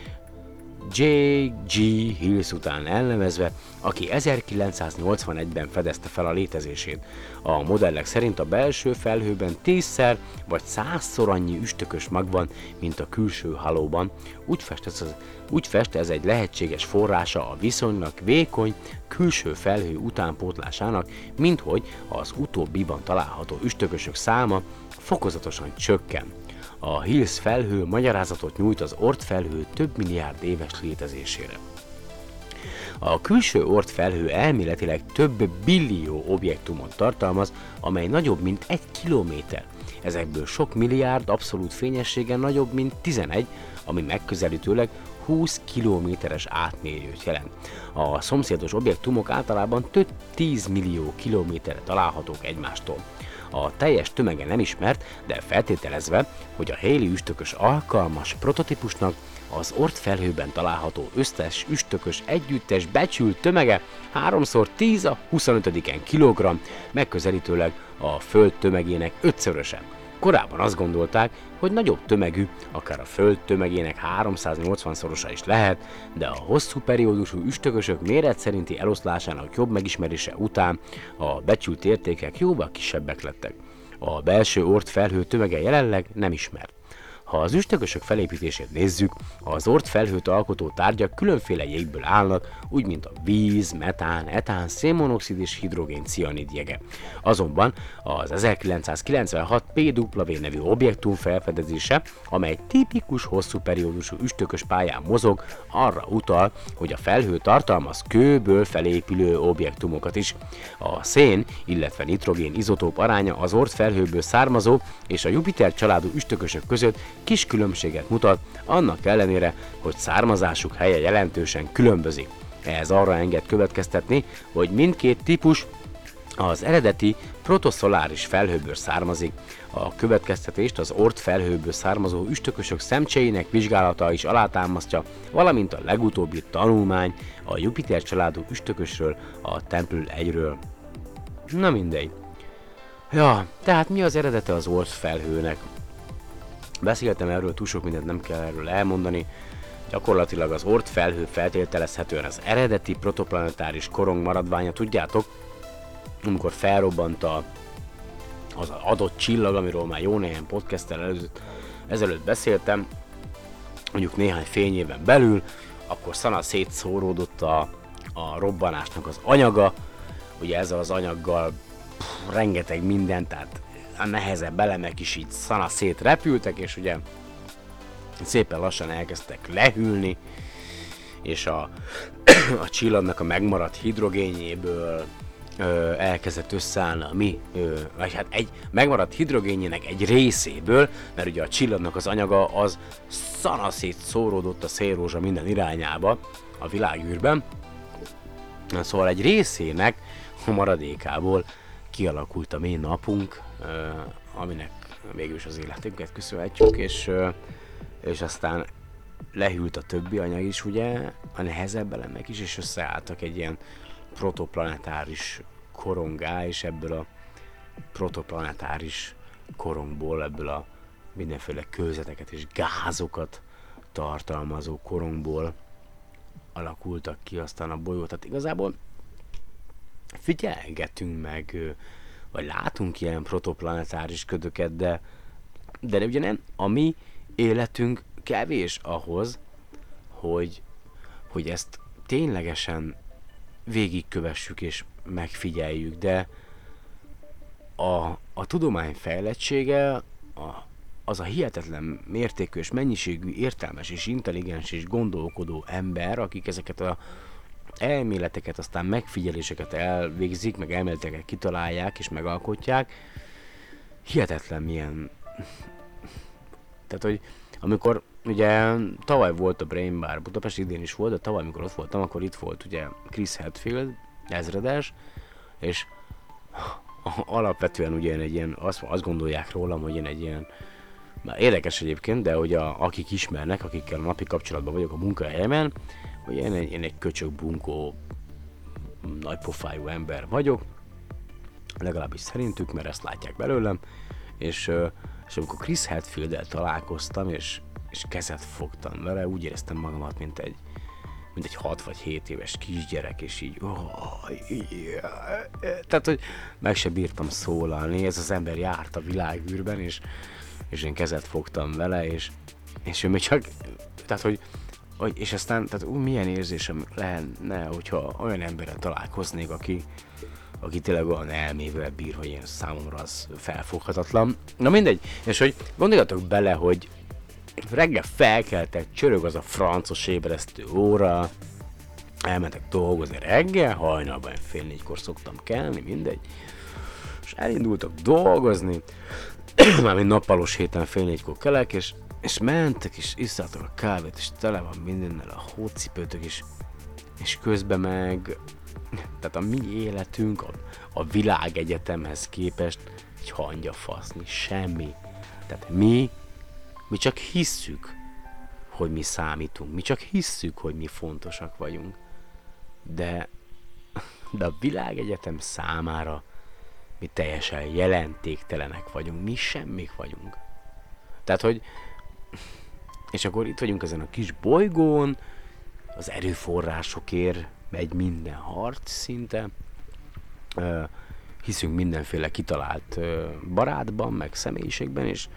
J.G. Hills után elnevezve, aki 1981-ben fedezte fel a létezését. A modellek szerint a belső felhőben tízszer vagy százszor annyi üstökös mag van, mint a külső halóban. Úgy fest, ez, úgy fest ez egy lehetséges forrása a viszonylag vékony külső felhő utánpótlásának, minthogy az utóbbiban található üstökösök száma fokozatosan csökken. A Hills felhő magyarázatot nyújt az Ort felhő több milliárd éves létezésére. A külső Ort felhő elméletileg több billió objektumot tartalmaz, amely nagyobb, mint egy kilométer. Ezekből sok milliárd abszolút fényessége nagyobb, mint 11, ami megközelítőleg 20 kilométeres átmérőt jelent. A szomszédos objektumok általában több 10 millió kilométerre találhatók egymástól. A teljes tömege nem ismert, de feltételezve, hogy a Haley üstökös alkalmas prototípusnak az Ort felhőben található összes üstökös együttes becsült tömege 3x10 a 25-en kilogramm, megközelítőleg a Föld tömegének ötszöröse. Korábban azt gondolták, hogy nagyobb tömegű, akár a Föld tömegének 380-szorosa is lehet, de a hosszú periódusú üstökösök méret szerinti eloszlásának jobb megismerése után a becsült értékek jóval kisebbek lettek. A belső ort felhő tömege jelenleg nem ismert. Ha az üstökösök felépítését nézzük, az ort felhőt alkotó tárgyak különféle jégből állnak, úgy mint a víz, metán, etán, szénmonoxid és hidrogén cianid jege. Azonban az 1996 PW nevű objektum felfedezése, amely tipikus hosszú periódusú üstökös pályán mozog, arra utal, hogy a felhő tartalmaz kőből felépülő objektumokat is. A szén, illetve nitrogén izotóp aránya az ort felhőből származó és a Jupiter családú üstökösök között kis különbséget mutat, annak ellenére, hogy származásuk helye jelentősen különbözik. Ez arra enged következtetni, hogy mindkét típus az eredeti protoszoláris felhőből származik. A következtetést az Ort felhőből származó üstökösök szemcseinek vizsgálata is alátámasztja, valamint a legutóbbi tanulmány a Jupiter családú üstökösről, a Temple 1-ről. Na mindegy. Ja, tehát mi az eredete az Ort felhőnek? Beszéltem erről, túl sok mindent nem kell erről elmondani. Gyakorlatilag az Ort felhő feltételezhetően az eredeti protoplanetáris korong maradványa, tudjátok, amikor felrobbant a, az adott csillag, amiről már jó néhány podcasttel előtt, ezelőtt beszéltem, mondjuk néhány fényéven belül, akkor szana szétszóródott a, a robbanásnak az anyaga, ugye ezzel az anyaggal pff, rengeteg minden, tehát a nehezebb elemek is így szana szét repültek, és ugye szépen lassan elkezdtek lehűlni, és a, [clears throat] a csillagnak a megmaradt hidrogénjéből ö, elkezdett összeállni a mi, ö, vagy hát egy megmaradt hidrogénjének egy részéből, mert ugye a csillagnak az anyaga az szanaszét szóródott a szélrózsa minden irányába a világűrben, Szóval egy részének a maradékából kialakult a mi napunk, aminek végül az életünket köszönhetjük, és, és aztán lehűlt a többi anyag is, ugye, a nehezebb elemek is, és összeálltak egy ilyen protoplanetáris korongá, és ebből a protoplanetáris korongból, ebből a mindenféle kőzeteket és gázokat tartalmazó korongból alakultak ki aztán a bolygót. Tehát igazából figyelgetünk meg, vagy látunk ilyen protoplanetáris ködöket, de, de ugye nem, a mi életünk kevés ahhoz, hogy, hogy ezt ténylegesen végigkövessük és megfigyeljük, de a, a tudomány fejlettsége, a, az a hihetetlen mértékű és mennyiségű értelmes és intelligens és gondolkodó ember, akik ezeket a elméleteket, aztán megfigyeléseket elvégzik, meg elméleteket kitalálják és megalkotják, hihetetlen milyen... Tehát, hogy amikor ugye tavaly volt a Brain Bar, Budapest idén is volt, de tavaly, amikor ott voltam, akkor itt volt ugye Chris Hadfield, ezredes, és [laughs] alapvetően ugye egy ilyen, azt, azt gondolják rólam, hogy én egy ilyen, már érdekes egyébként, de hogy a, akik ismernek, akikkel a napi kapcsolatban vagyok a munkahelyemen, hogy én egy, én egy köcsög bunkó, nagypofájú ember vagyok, legalábbis szerintük, mert ezt látják belőlem, és, és amikor Chris Hadfield-el találkoztam, és, és kezet fogtam vele, úgy éreztem magamat, mint egy, mint egy 6 vagy 7 éves kisgyerek, és így, oh, yeah. tehát, hogy meg se bírtam szólalni, ez az ember járt a világűrben, és, és én kezet fogtam vele, és, és ő még csak, tehát, hogy, hogy és aztán, tehát ú, milyen érzésem lenne, hogyha olyan emberrel találkoznék, aki, aki tényleg olyan elmével bír, hogy én számomra az felfoghatatlan. Na mindegy, és hogy gondoljatok bele, hogy reggel felkeltek, csörög az a francos ébresztő óra, elmentek dolgozni reggel, hajnalban fél négykor szoktam kelni, mindegy, és elindultak dolgozni, [clears throat] mármint nappalos héten fél négykor kelek, és, és mentek, és iszáltak a kávét, és tele van mindennel a hócipőtök, és, és közben meg, tehát a mi életünk a, a világegyetemhez képest egy hangya faszni, semmi. Tehát mi mi csak hisszük, hogy mi számítunk. Mi csak hisszük, hogy mi fontosak vagyunk. De, de a világegyetem számára mi teljesen jelentéktelenek vagyunk. Mi semmik vagyunk. Tehát, hogy és akkor itt vagyunk ezen a kis bolygón, az erőforrásokért megy minden harc szinte. Ö, hiszünk mindenféle kitalált ö, barátban, meg személyiségben, és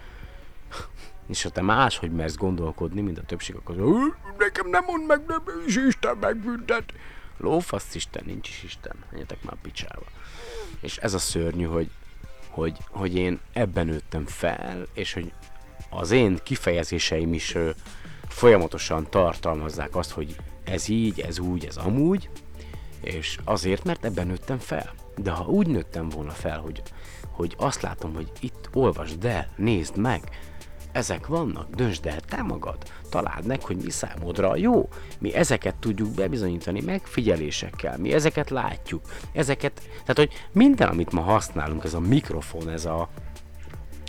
és ha te máshogy mersz gondolkodni, mint a többség, akkor "Ö, nekem nem mond meg, nem is Isten megbüntet. Lófasz Isten, nincs is Isten. Menjetek már picsába. És ez a szörnyű, hogy, hogy, hogy én ebben nőttem fel, és hogy az én kifejezéseim is folyamatosan tartalmazzák azt, hogy ez így, ez úgy, ez amúgy, és azért, mert ebben nőttem fel. De ha úgy nőttem volna fel, hogy, hogy azt látom, hogy itt olvasd el, nézd meg, ezek vannak, döntsd el te magad, találd meg, hogy mi számodra jó. Mi ezeket tudjuk bebizonyítani megfigyelésekkel, mi ezeket látjuk, ezeket, tehát hogy minden, amit ma használunk, ez a mikrofon, ez a,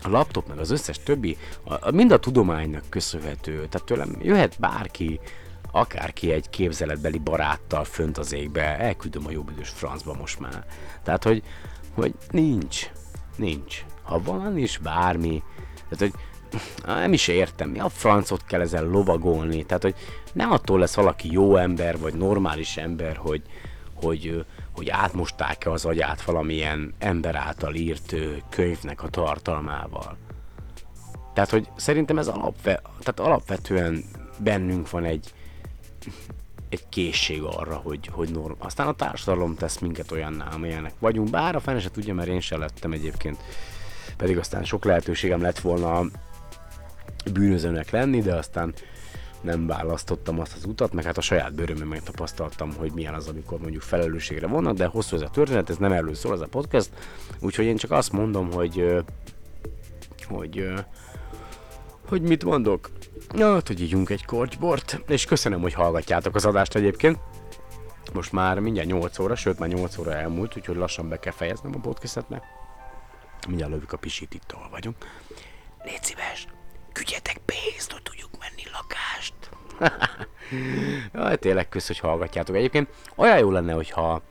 a laptop, meg az összes többi, a, a, mind a tudománynak köszönhető. Tehát tőlem jöhet bárki, akárki egy képzeletbeli baráttal fönt az égbe, elküldöm a jobb idős francba most már. Tehát, hogy, hogy nincs, nincs. Ha van is bármi, tehát, hogy nem is értem, mi a francot kell ezzel lovagolni, tehát hogy nem attól lesz valaki jó ember, vagy normális ember, hogy, hogy, hogy átmosták-e az agyát valamilyen ember által írt könyvnek a tartalmával. Tehát, hogy szerintem ez alapve, tehát alapvetően bennünk van egy, egy készség arra, hogy, hogy norm. Aztán a társadalom tesz minket olyanná, amilyenek vagyunk, bár a fene se tudja, mert én sem lettem egyébként. Pedig aztán sok lehetőségem lett volna bűnözőnek lenni, de aztán nem választottam azt az utat, meg hát a saját bőrömön megtapasztaltam, hogy milyen az, amikor mondjuk felelősségre vannak, de hosszú ez a történet, ez nem erről szól ez a podcast, úgyhogy én csak azt mondom, hogy hogy hogy mit mondok? Ja, hát, hogy ígyunk egy korcsbort, és köszönöm, hogy hallgatjátok az adást egyébként. Most már mindjárt 8 óra, sőt már 8 óra elmúlt, úgyhogy lassan be kell fejeznem a podcastet, mert mindjárt lövük a pisit, itt ahol vagyunk. Légy szíves, küldjetek pénzt, hogy tudjuk lakást. [laughs] Jaj, tényleg kösz, hogy hallgatjátok. Egyébként olyan jó lenne, hogyha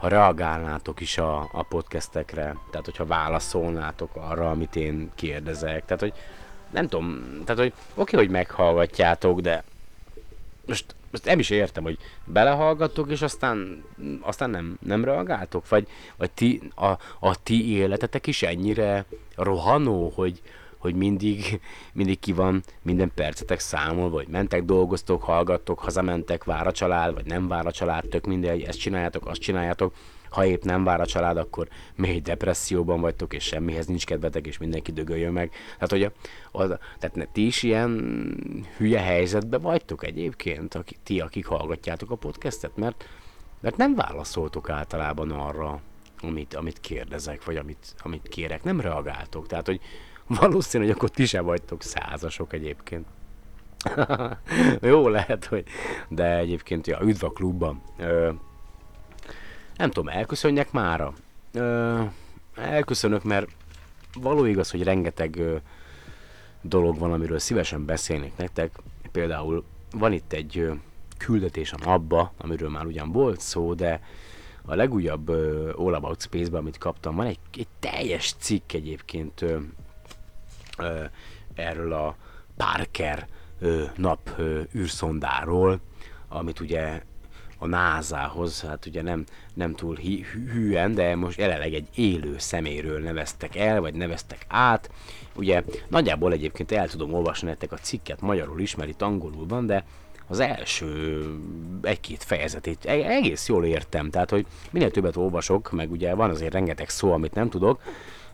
ha reagálnátok is a, a podcastekre, tehát hogyha válaszolnátok arra, amit én kérdezek. Tehát, hogy nem tudom, tehát, hogy oké, hogy meghallgatjátok, de most, most nem is értem, hogy belehallgattok, és aztán, aztán nem, nem reagáltok? Vagy, vagy ti, a, a ti életetek is ennyire rohanó, hogy, hogy mindig, mindig ki van minden percetek számolva, vagy mentek, dolgoztok, hallgattok, hazamentek, vár a család, vagy nem vár a család, tök mindegy, ezt csináljátok, azt csináljátok, ha épp nem vár a család, akkor mély depresszióban vagytok, és semmihez nincs kedvetek, és mindenki dögöljön meg. Tehát, hogy a, a, tehát ne, ti is ilyen hülye helyzetben vagytok egyébként, aki, ti, akik hallgatjátok a podcastet, mert, mert nem válaszoltok általában arra, amit, amit kérdezek, vagy amit, amit kérek, nem reagáltok. Tehát, hogy valószínű, hogy akkor ti sem vagytok százasok egyébként. [laughs] Jó lehet, hogy... De egyébként, ja, üdv a klubban. Ö, nem tudom, elköszönjek mára? Ö, elköszönök, mert való igaz, hogy rengeteg ö, dolog van, amiről szívesen beszélnék nektek. Például van itt egy ö, küldetés a napba, amiről már ugyan volt szó, de a legújabb ö, All About Space-ben, amit kaptam, van egy, egy teljes cikk egyébként ö, erről a Parker nap űrszondáról, amit ugye a NASA-hoz, hát ugye nem, nem túl hű, hűen, de most jelenleg egy élő szeméről neveztek el, vagy neveztek át. Ugye nagyjából egyébként el tudom olvasni nektek a cikket, magyarul is, mert itt angolul van, de az első egy-két fejezetét e-, egész jól értem, tehát hogy minél többet olvasok, meg ugye van azért rengeteg szó, amit nem tudok,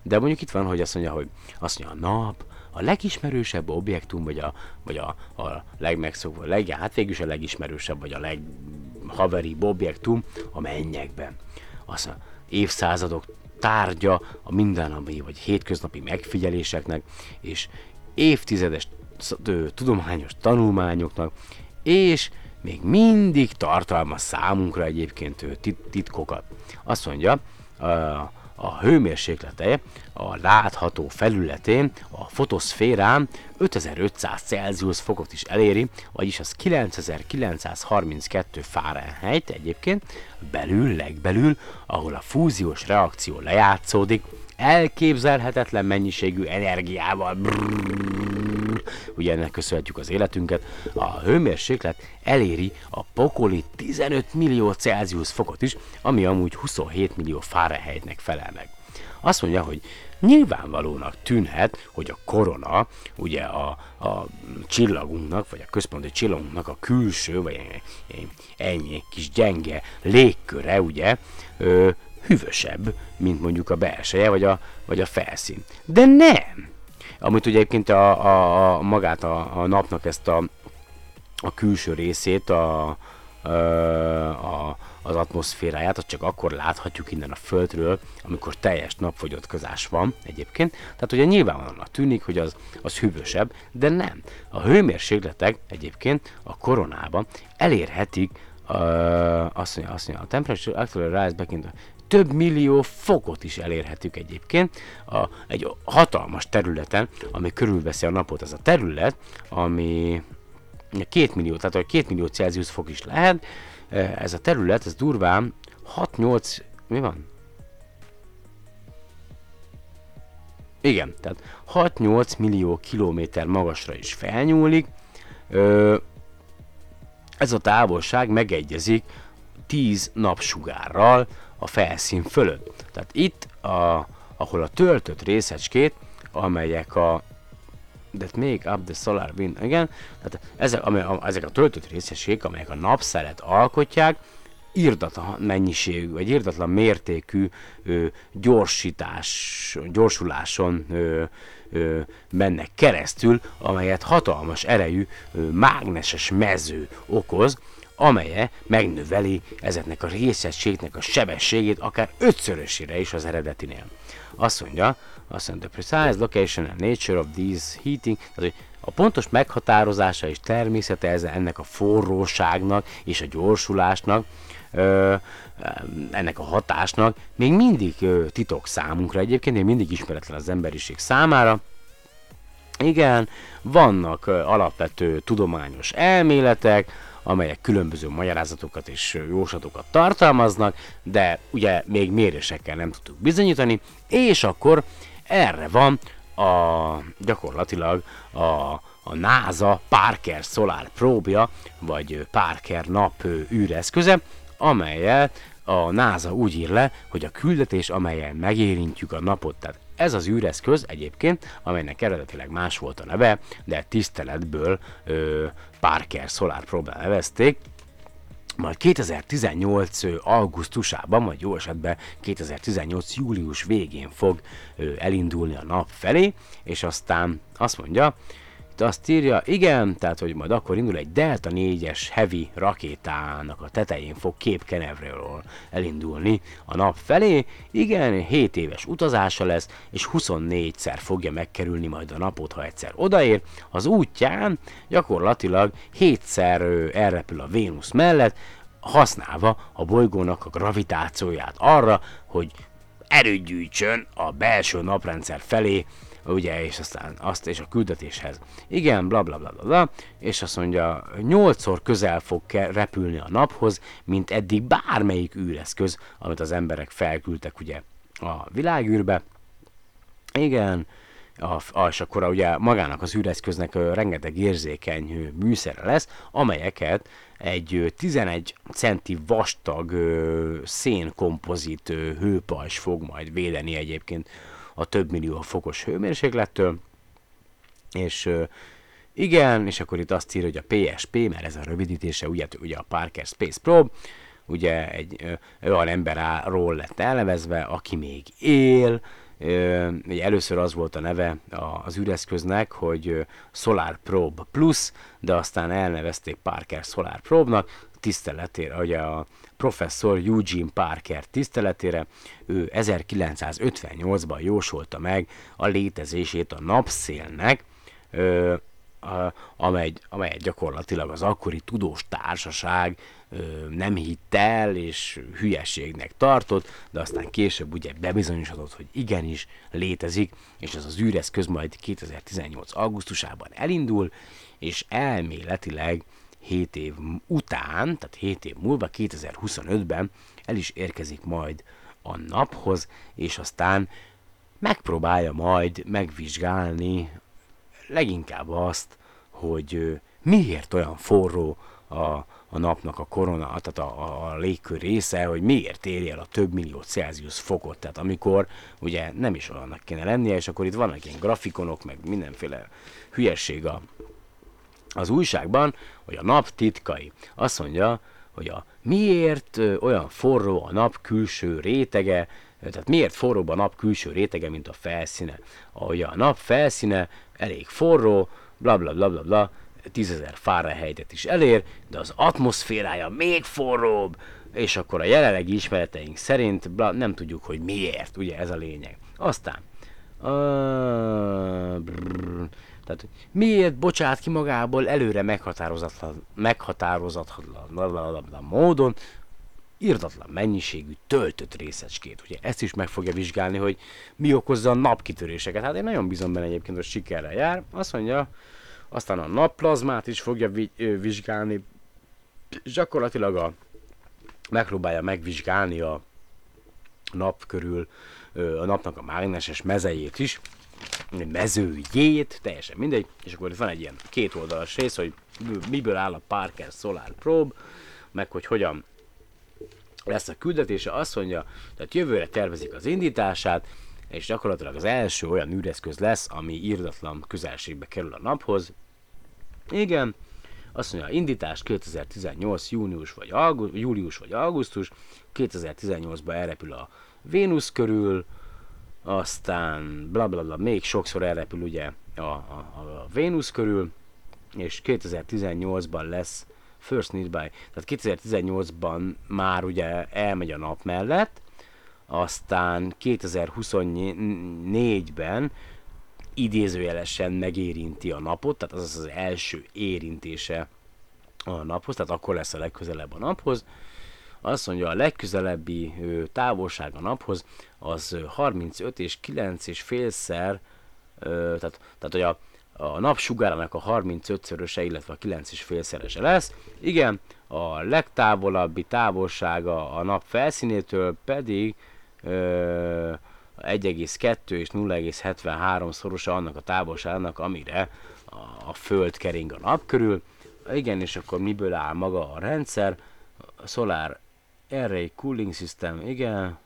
de mondjuk itt van, hogy azt mondja, hogy azt mondja a nap, a legismerősebb objektum, vagy a, vagy a, a legmegszokva, leg, hát végülis a legismerősebb, vagy a leghaveribb objektum a mennyekben. Az a évszázadok tárgya a mindennapi vagy hétköznapi megfigyeléseknek, és évtizedes tudományos tanulmányoknak, és még mindig tartalmaz számunkra egyébként titkokat. Azt mondja, a hőmérséklete a látható felületén, a fotoszférán 5500 Celsius fokot is eléri, vagyis az 9932 Fahrenheit egyébként, belül, legbelül, ahol a fúziós reakció lejátszódik, elképzelhetetlen mennyiségű energiával. Brrr, ugye ennek köszönhetjük az életünket. A hőmérséklet eléri a pokoli 15 millió Celsius fokot is, ami amúgy 27 millió Fahrenheitnek felel meg. Azt mondja, hogy nyilvánvalónak tűnhet, hogy a korona, ugye a, a csillagunknak, vagy a központi csillagunknak a külső, vagy ennyi kis gyenge légköre, ugye, ö, hűvösebb, mint mondjuk a belseje, vagy a, vagy a felszín. De nem! Amit ugye egyébként a, a, a magát a, a napnak ezt a, a külső részét, a, a, az atmoszféráját, azt csak akkor láthatjuk innen a Földről, amikor teljes napfogyatkozás van egyébként. Tehát ugye nyilvánvalóan tűnik, hogy az, az hűvösebb, de nem. A hőmérsékletek egyébként a koronában elérhetik uh, azt mondja, azt mondja, a temperature actually rise back in the több millió fokot is elérhetünk egyébként a, egy hatalmas területen, ami körülveszi a napot. Ez a terület, ami két millió, tehát a két millió Celsius fok is lehet, e, ez a terület, ez durván 6-8, mi van? Igen, tehát 6-8 millió kilométer magasra is felnyúlik. Ez a távolság megegyezik 10 napsugárral, a felszín fölött. Tehát itt, a, ahol a töltött részecskét, amelyek a that make up the solar wind. Igen, tehát ezek, amely, a, ezek a töltött részeségek, amelyek a napszelet alkotják, írdatlan mennyiségű, vagy írdatlan mértékű ö, gyorsítás, gyorsuláson ö, ö, mennek keresztül, amelyet hatalmas erejű ö, mágneses mező okoz, amelye megnöveli ezeknek a részegységnek a sebességét akár ötszörösére is az eredetinél. Azt mondja, azt mondja, the precise location and nature of these heating, tehát hogy a pontos meghatározása és természete ez, ennek a forróságnak és a gyorsulásnak, ö, ennek a hatásnak még mindig ö, titok számunkra egyébként, még mindig ismeretlen az emberiség számára. Igen, vannak ö, alapvető tudományos elméletek, amelyek különböző magyarázatokat és jóslatokat tartalmaznak, de ugye még mérésekkel nem tudtuk bizonyítani, és akkor erre van a gyakorlatilag a, a NASA Parker Solar próbja, vagy Parker nap űreszköze, amelyel a NASA úgy ír le, hogy a küldetés, amelyen megérintjük a napot, tehát ez az űreszköz egyébként, amelynek eredetileg más volt a neve, de tiszteletből ö, Parker Solar Probe nevezték, majd 2018 ö, augusztusában, vagy jó esetben 2018 július végén fog ö, elindulni a nap felé, és aztán azt mondja, azt írja, igen, tehát hogy majd akkor indul egy Delta 4-es Heavy rakétának a tetején fog Canaveral elindulni a nap felé, igen, 7 éves utazása lesz, és 24-szer fogja megkerülni majd a napot, ha egyszer odaér. Az útján gyakorlatilag 7-szer ö, elrepül a Vénusz mellett, használva a bolygónak a gravitációját arra, hogy erőt gyűjtsön a belső naprendszer felé, ugye, és aztán azt és a küldetéshez. Igen, bla bla bla bla, és azt mondja, nyolcszor közel fog repülni a naphoz, mint eddig bármelyik űreszköz, amit az emberek felküldtek ugye a világűrbe. Igen, a, és akkor ugye magának az űreszköznek rengeteg érzékeny műszere lesz, amelyeket egy ö, 11 centi vastag szénkompozit ö, hőpajzs fog majd védeni egyébként a több millió fokos hőmérséklettől. És igen, és akkor itt azt írja, hogy a PSP, mert ez a rövidítése, ugye, ugye a Parker Space Probe, ugye egy olyan emberről lett elnevezve, aki még él, ugye először az volt a neve az űreszköznek, hogy Solar Probe Plus, de aztán elnevezték Parker Solar Probe-nak, tiszteletére, ugye a professzor Eugene Parker tiszteletére, ő 1958-ban jósolta meg a létezését a napszélnek, ö, a, amely, amely gyakorlatilag az akkori tudós társaság ö, nem hitt el és hülyeségnek tartott, de aztán később ugye bebizonyosodott, hogy igenis létezik, és ez az űreszköz majd 2018. augusztusában elindul, és elméletileg 7 év után, tehát 7 év múlva, 2025-ben el is érkezik majd a naphoz, és aztán megpróbálja majd megvizsgálni leginkább azt, hogy miért olyan forró a, a napnak a korona, tehát a, a, a légkör része, hogy miért éri el a több millió Celsius fokot, tehát amikor ugye nem is olyannak kéne lennie, és akkor itt vannak ilyen grafikonok, meg mindenféle hülyesség a, az újságban, hogy a nap titkai. Azt mondja, hogy a miért olyan forró a nap külső rétege, tehát miért forróbb a nap külső rétege, mint a felszíne. Ahogy a nap felszíne elég forró, bla bla bla bla bla, 10.000 Fahrenheitet is elér, de az atmoszférája még forróbb, és akkor a jelenlegi ismereteink szerint bla, nem tudjuk, hogy miért, ugye ez a lényeg. Aztán, uh, brrr, tehát miért bocsát ki magából előre meghatározatlan, meghatározatlan módon írdatlan mennyiségű töltött részecskét. Ugye ezt is meg fogja vizsgálni, hogy mi okozza a napkitöréseket. Hát én nagyon bízom benne egyébként, hogy sikerrel jár. Azt mondja, aztán a napplazmát is fogja vizsgálni. És gyakorlatilag a, megpróbálja megvizsgálni a nap körül a napnak a mágneses mezejét is, mezőjét, teljesen mindegy, és akkor itt van egy ilyen két oldalas rész, hogy miből áll a Parker Solar Probe, meg hogy hogyan lesz a küldetése, azt mondja, tehát jövőre tervezik az indítását, és gyakorlatilag az első olyan űreszköz lesz, ami írdatlan közelségbe kerül a naphoz. Igen, azt mondja, indítás 2018. június vagy augusztus, július vagy augusztus, 2018-ban elrepül a Vénusz körül, aztán bla bla bla, még sokszor elrepül ugye a, a, a Vénusz körül, és 2018-ban lesz First Need By, tehát 2018-ban már ugye elmegy a nap mellett, aztán 2024-ben idézőjelesen megérinti a napot, tehát az az, az első érintése a naphoz, tehát akkor lesz a legközelebb a naphoz. Azt mondja, a legközelebbi távolság a naphoz az ö, 35 és 9 és félszer, tehát, tehát hogy a, a nap sugárának a 35-szöröse, illetve a 9 és félszerese lesz. Igen, a legtávolabbi távolsága a nap felszínétől pedig ö, 1,2 és 0,73 szorosa annak a távolságnak, amire a Föld kering a nap körül. Igen, és akkor miből áll maga a rendszer? A Solar Array Cooling System, igen.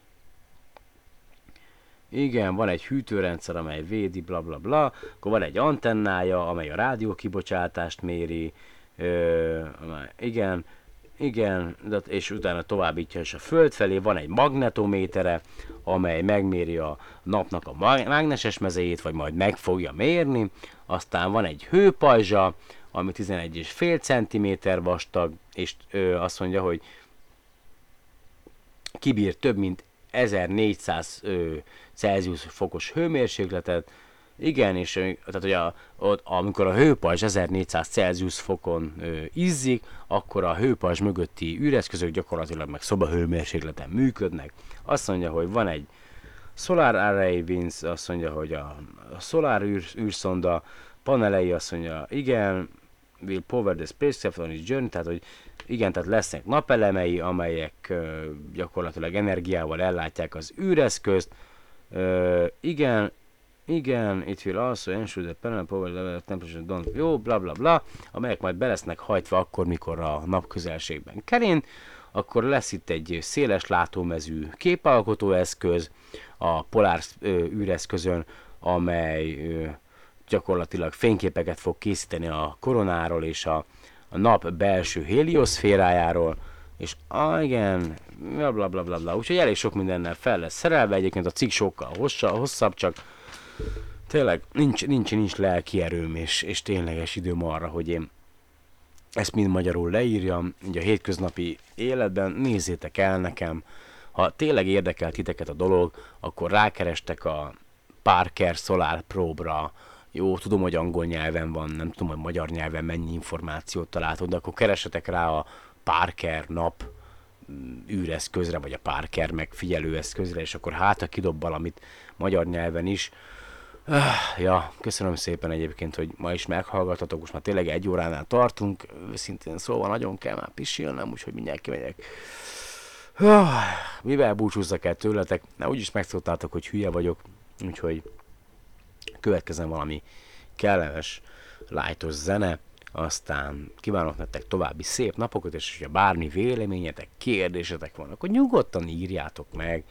Igen, van egy hűtőrendszer, amely védi, bla bla bla. Akkor van egy antennája, amely a rádió kibocsátást méri. Ö, igen, igen, de, és utána továbbítja is a Föld felé. Van egy magnetométere, amely megméri a napnak a mágneses mezejét, vagy majd meg fogja mérni. Aztán van egy hőpajzsa, ami 11,5 cm vastag, és ö, azt mondja, hogy kibír több mint 1400 ö, Celsius fokos hőmérsékletet, igen, és tehát, hogy a, ott, amikor a hőpajzs 1400 Celsius fokon ö, izzik, akkor a hőpajzs mögötti űreszközök gyakorlatilag meg szobahőmérsékleten működnek. Azt mondja, hogy van egy Solar Array Winds, azt mondja, hogy a, a Solar űr, űrszonda panelei azt mondja, igen, will power the spacecraft on its journey, tehát hogy igen, tehát lesznek napelemei, amelyek ö, gyakorlatilag energiával ellátják az űreszközt, igen, igen, it will also ensure that panel power level temperature don't, jó, bla bla bla, amelyek majd be lesznek hajtva akkor, mikor a nap közelségben kerint, akkor lesz itt egy széles látómezű képalkotó eszköz a Polar űreszközön, amely gyakorlatilag fényképeket fog készíteni a koronáról és a, a nap belső helioszférájáról, és ah, igen, bla bla bla bla úgyhogy elég sok mindennel fel lesz szerelve, egyébként a cikk sokkal hosszabb, csak tényleg nincs, nincs, nincs lelki erőm és, és tényleges időm arra, hogy én ezt mind magyarul leírjam, ugye a hétköznapi életben. Nézzétek el nekem, ha tényleg érdekel titeket a dolog, akkor rákerestek a Parker Solar Probe-ra, jó, tudom, hogy angol nyelven van, nem tudom, hogy magyar nyelven mennyi információt találtok, de akkor keresetek rá a Parker nap mm, űreszközre, vagy a Parker megfigyelő eszközre, és akkor hát, ha kidob valamit magyar nyelven is. Ja, köszönöm szépen egyébként, hogy ma is meghallgatatok, most már tényleg egy óránál tartunk, szintén szóval nagyon kell már pisilnem, úgyhogy mindjárt kimegyek. Mivel búcsúzzak el tőletek? Na, úgyis megszoktátok, hogy hülye vagyok, úgyhogy következzen valami kellemes, lájtos zene, aztán kívánok nektek további szép napokat, és hogyha bármi véleményetek, kérdésetek van, akkor nyugodtan írjátok meg,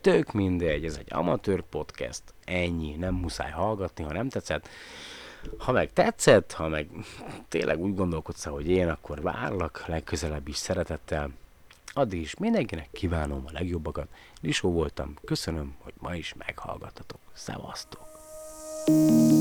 tök mindegy, ez egy amatőr podcast, ennyi, nem muszáj hallgatni, ha nem tetszett. Ha meg tetszett, ha meg tényleg úgy gondolkodsz, hogy én, akkor várlak legközelebb is szeretettel. Addig is mindenkinek kívánom a legjobbakat. Lisó voltam, köszönöm, hogy ma is meghallgattatok. Szevasztok! Música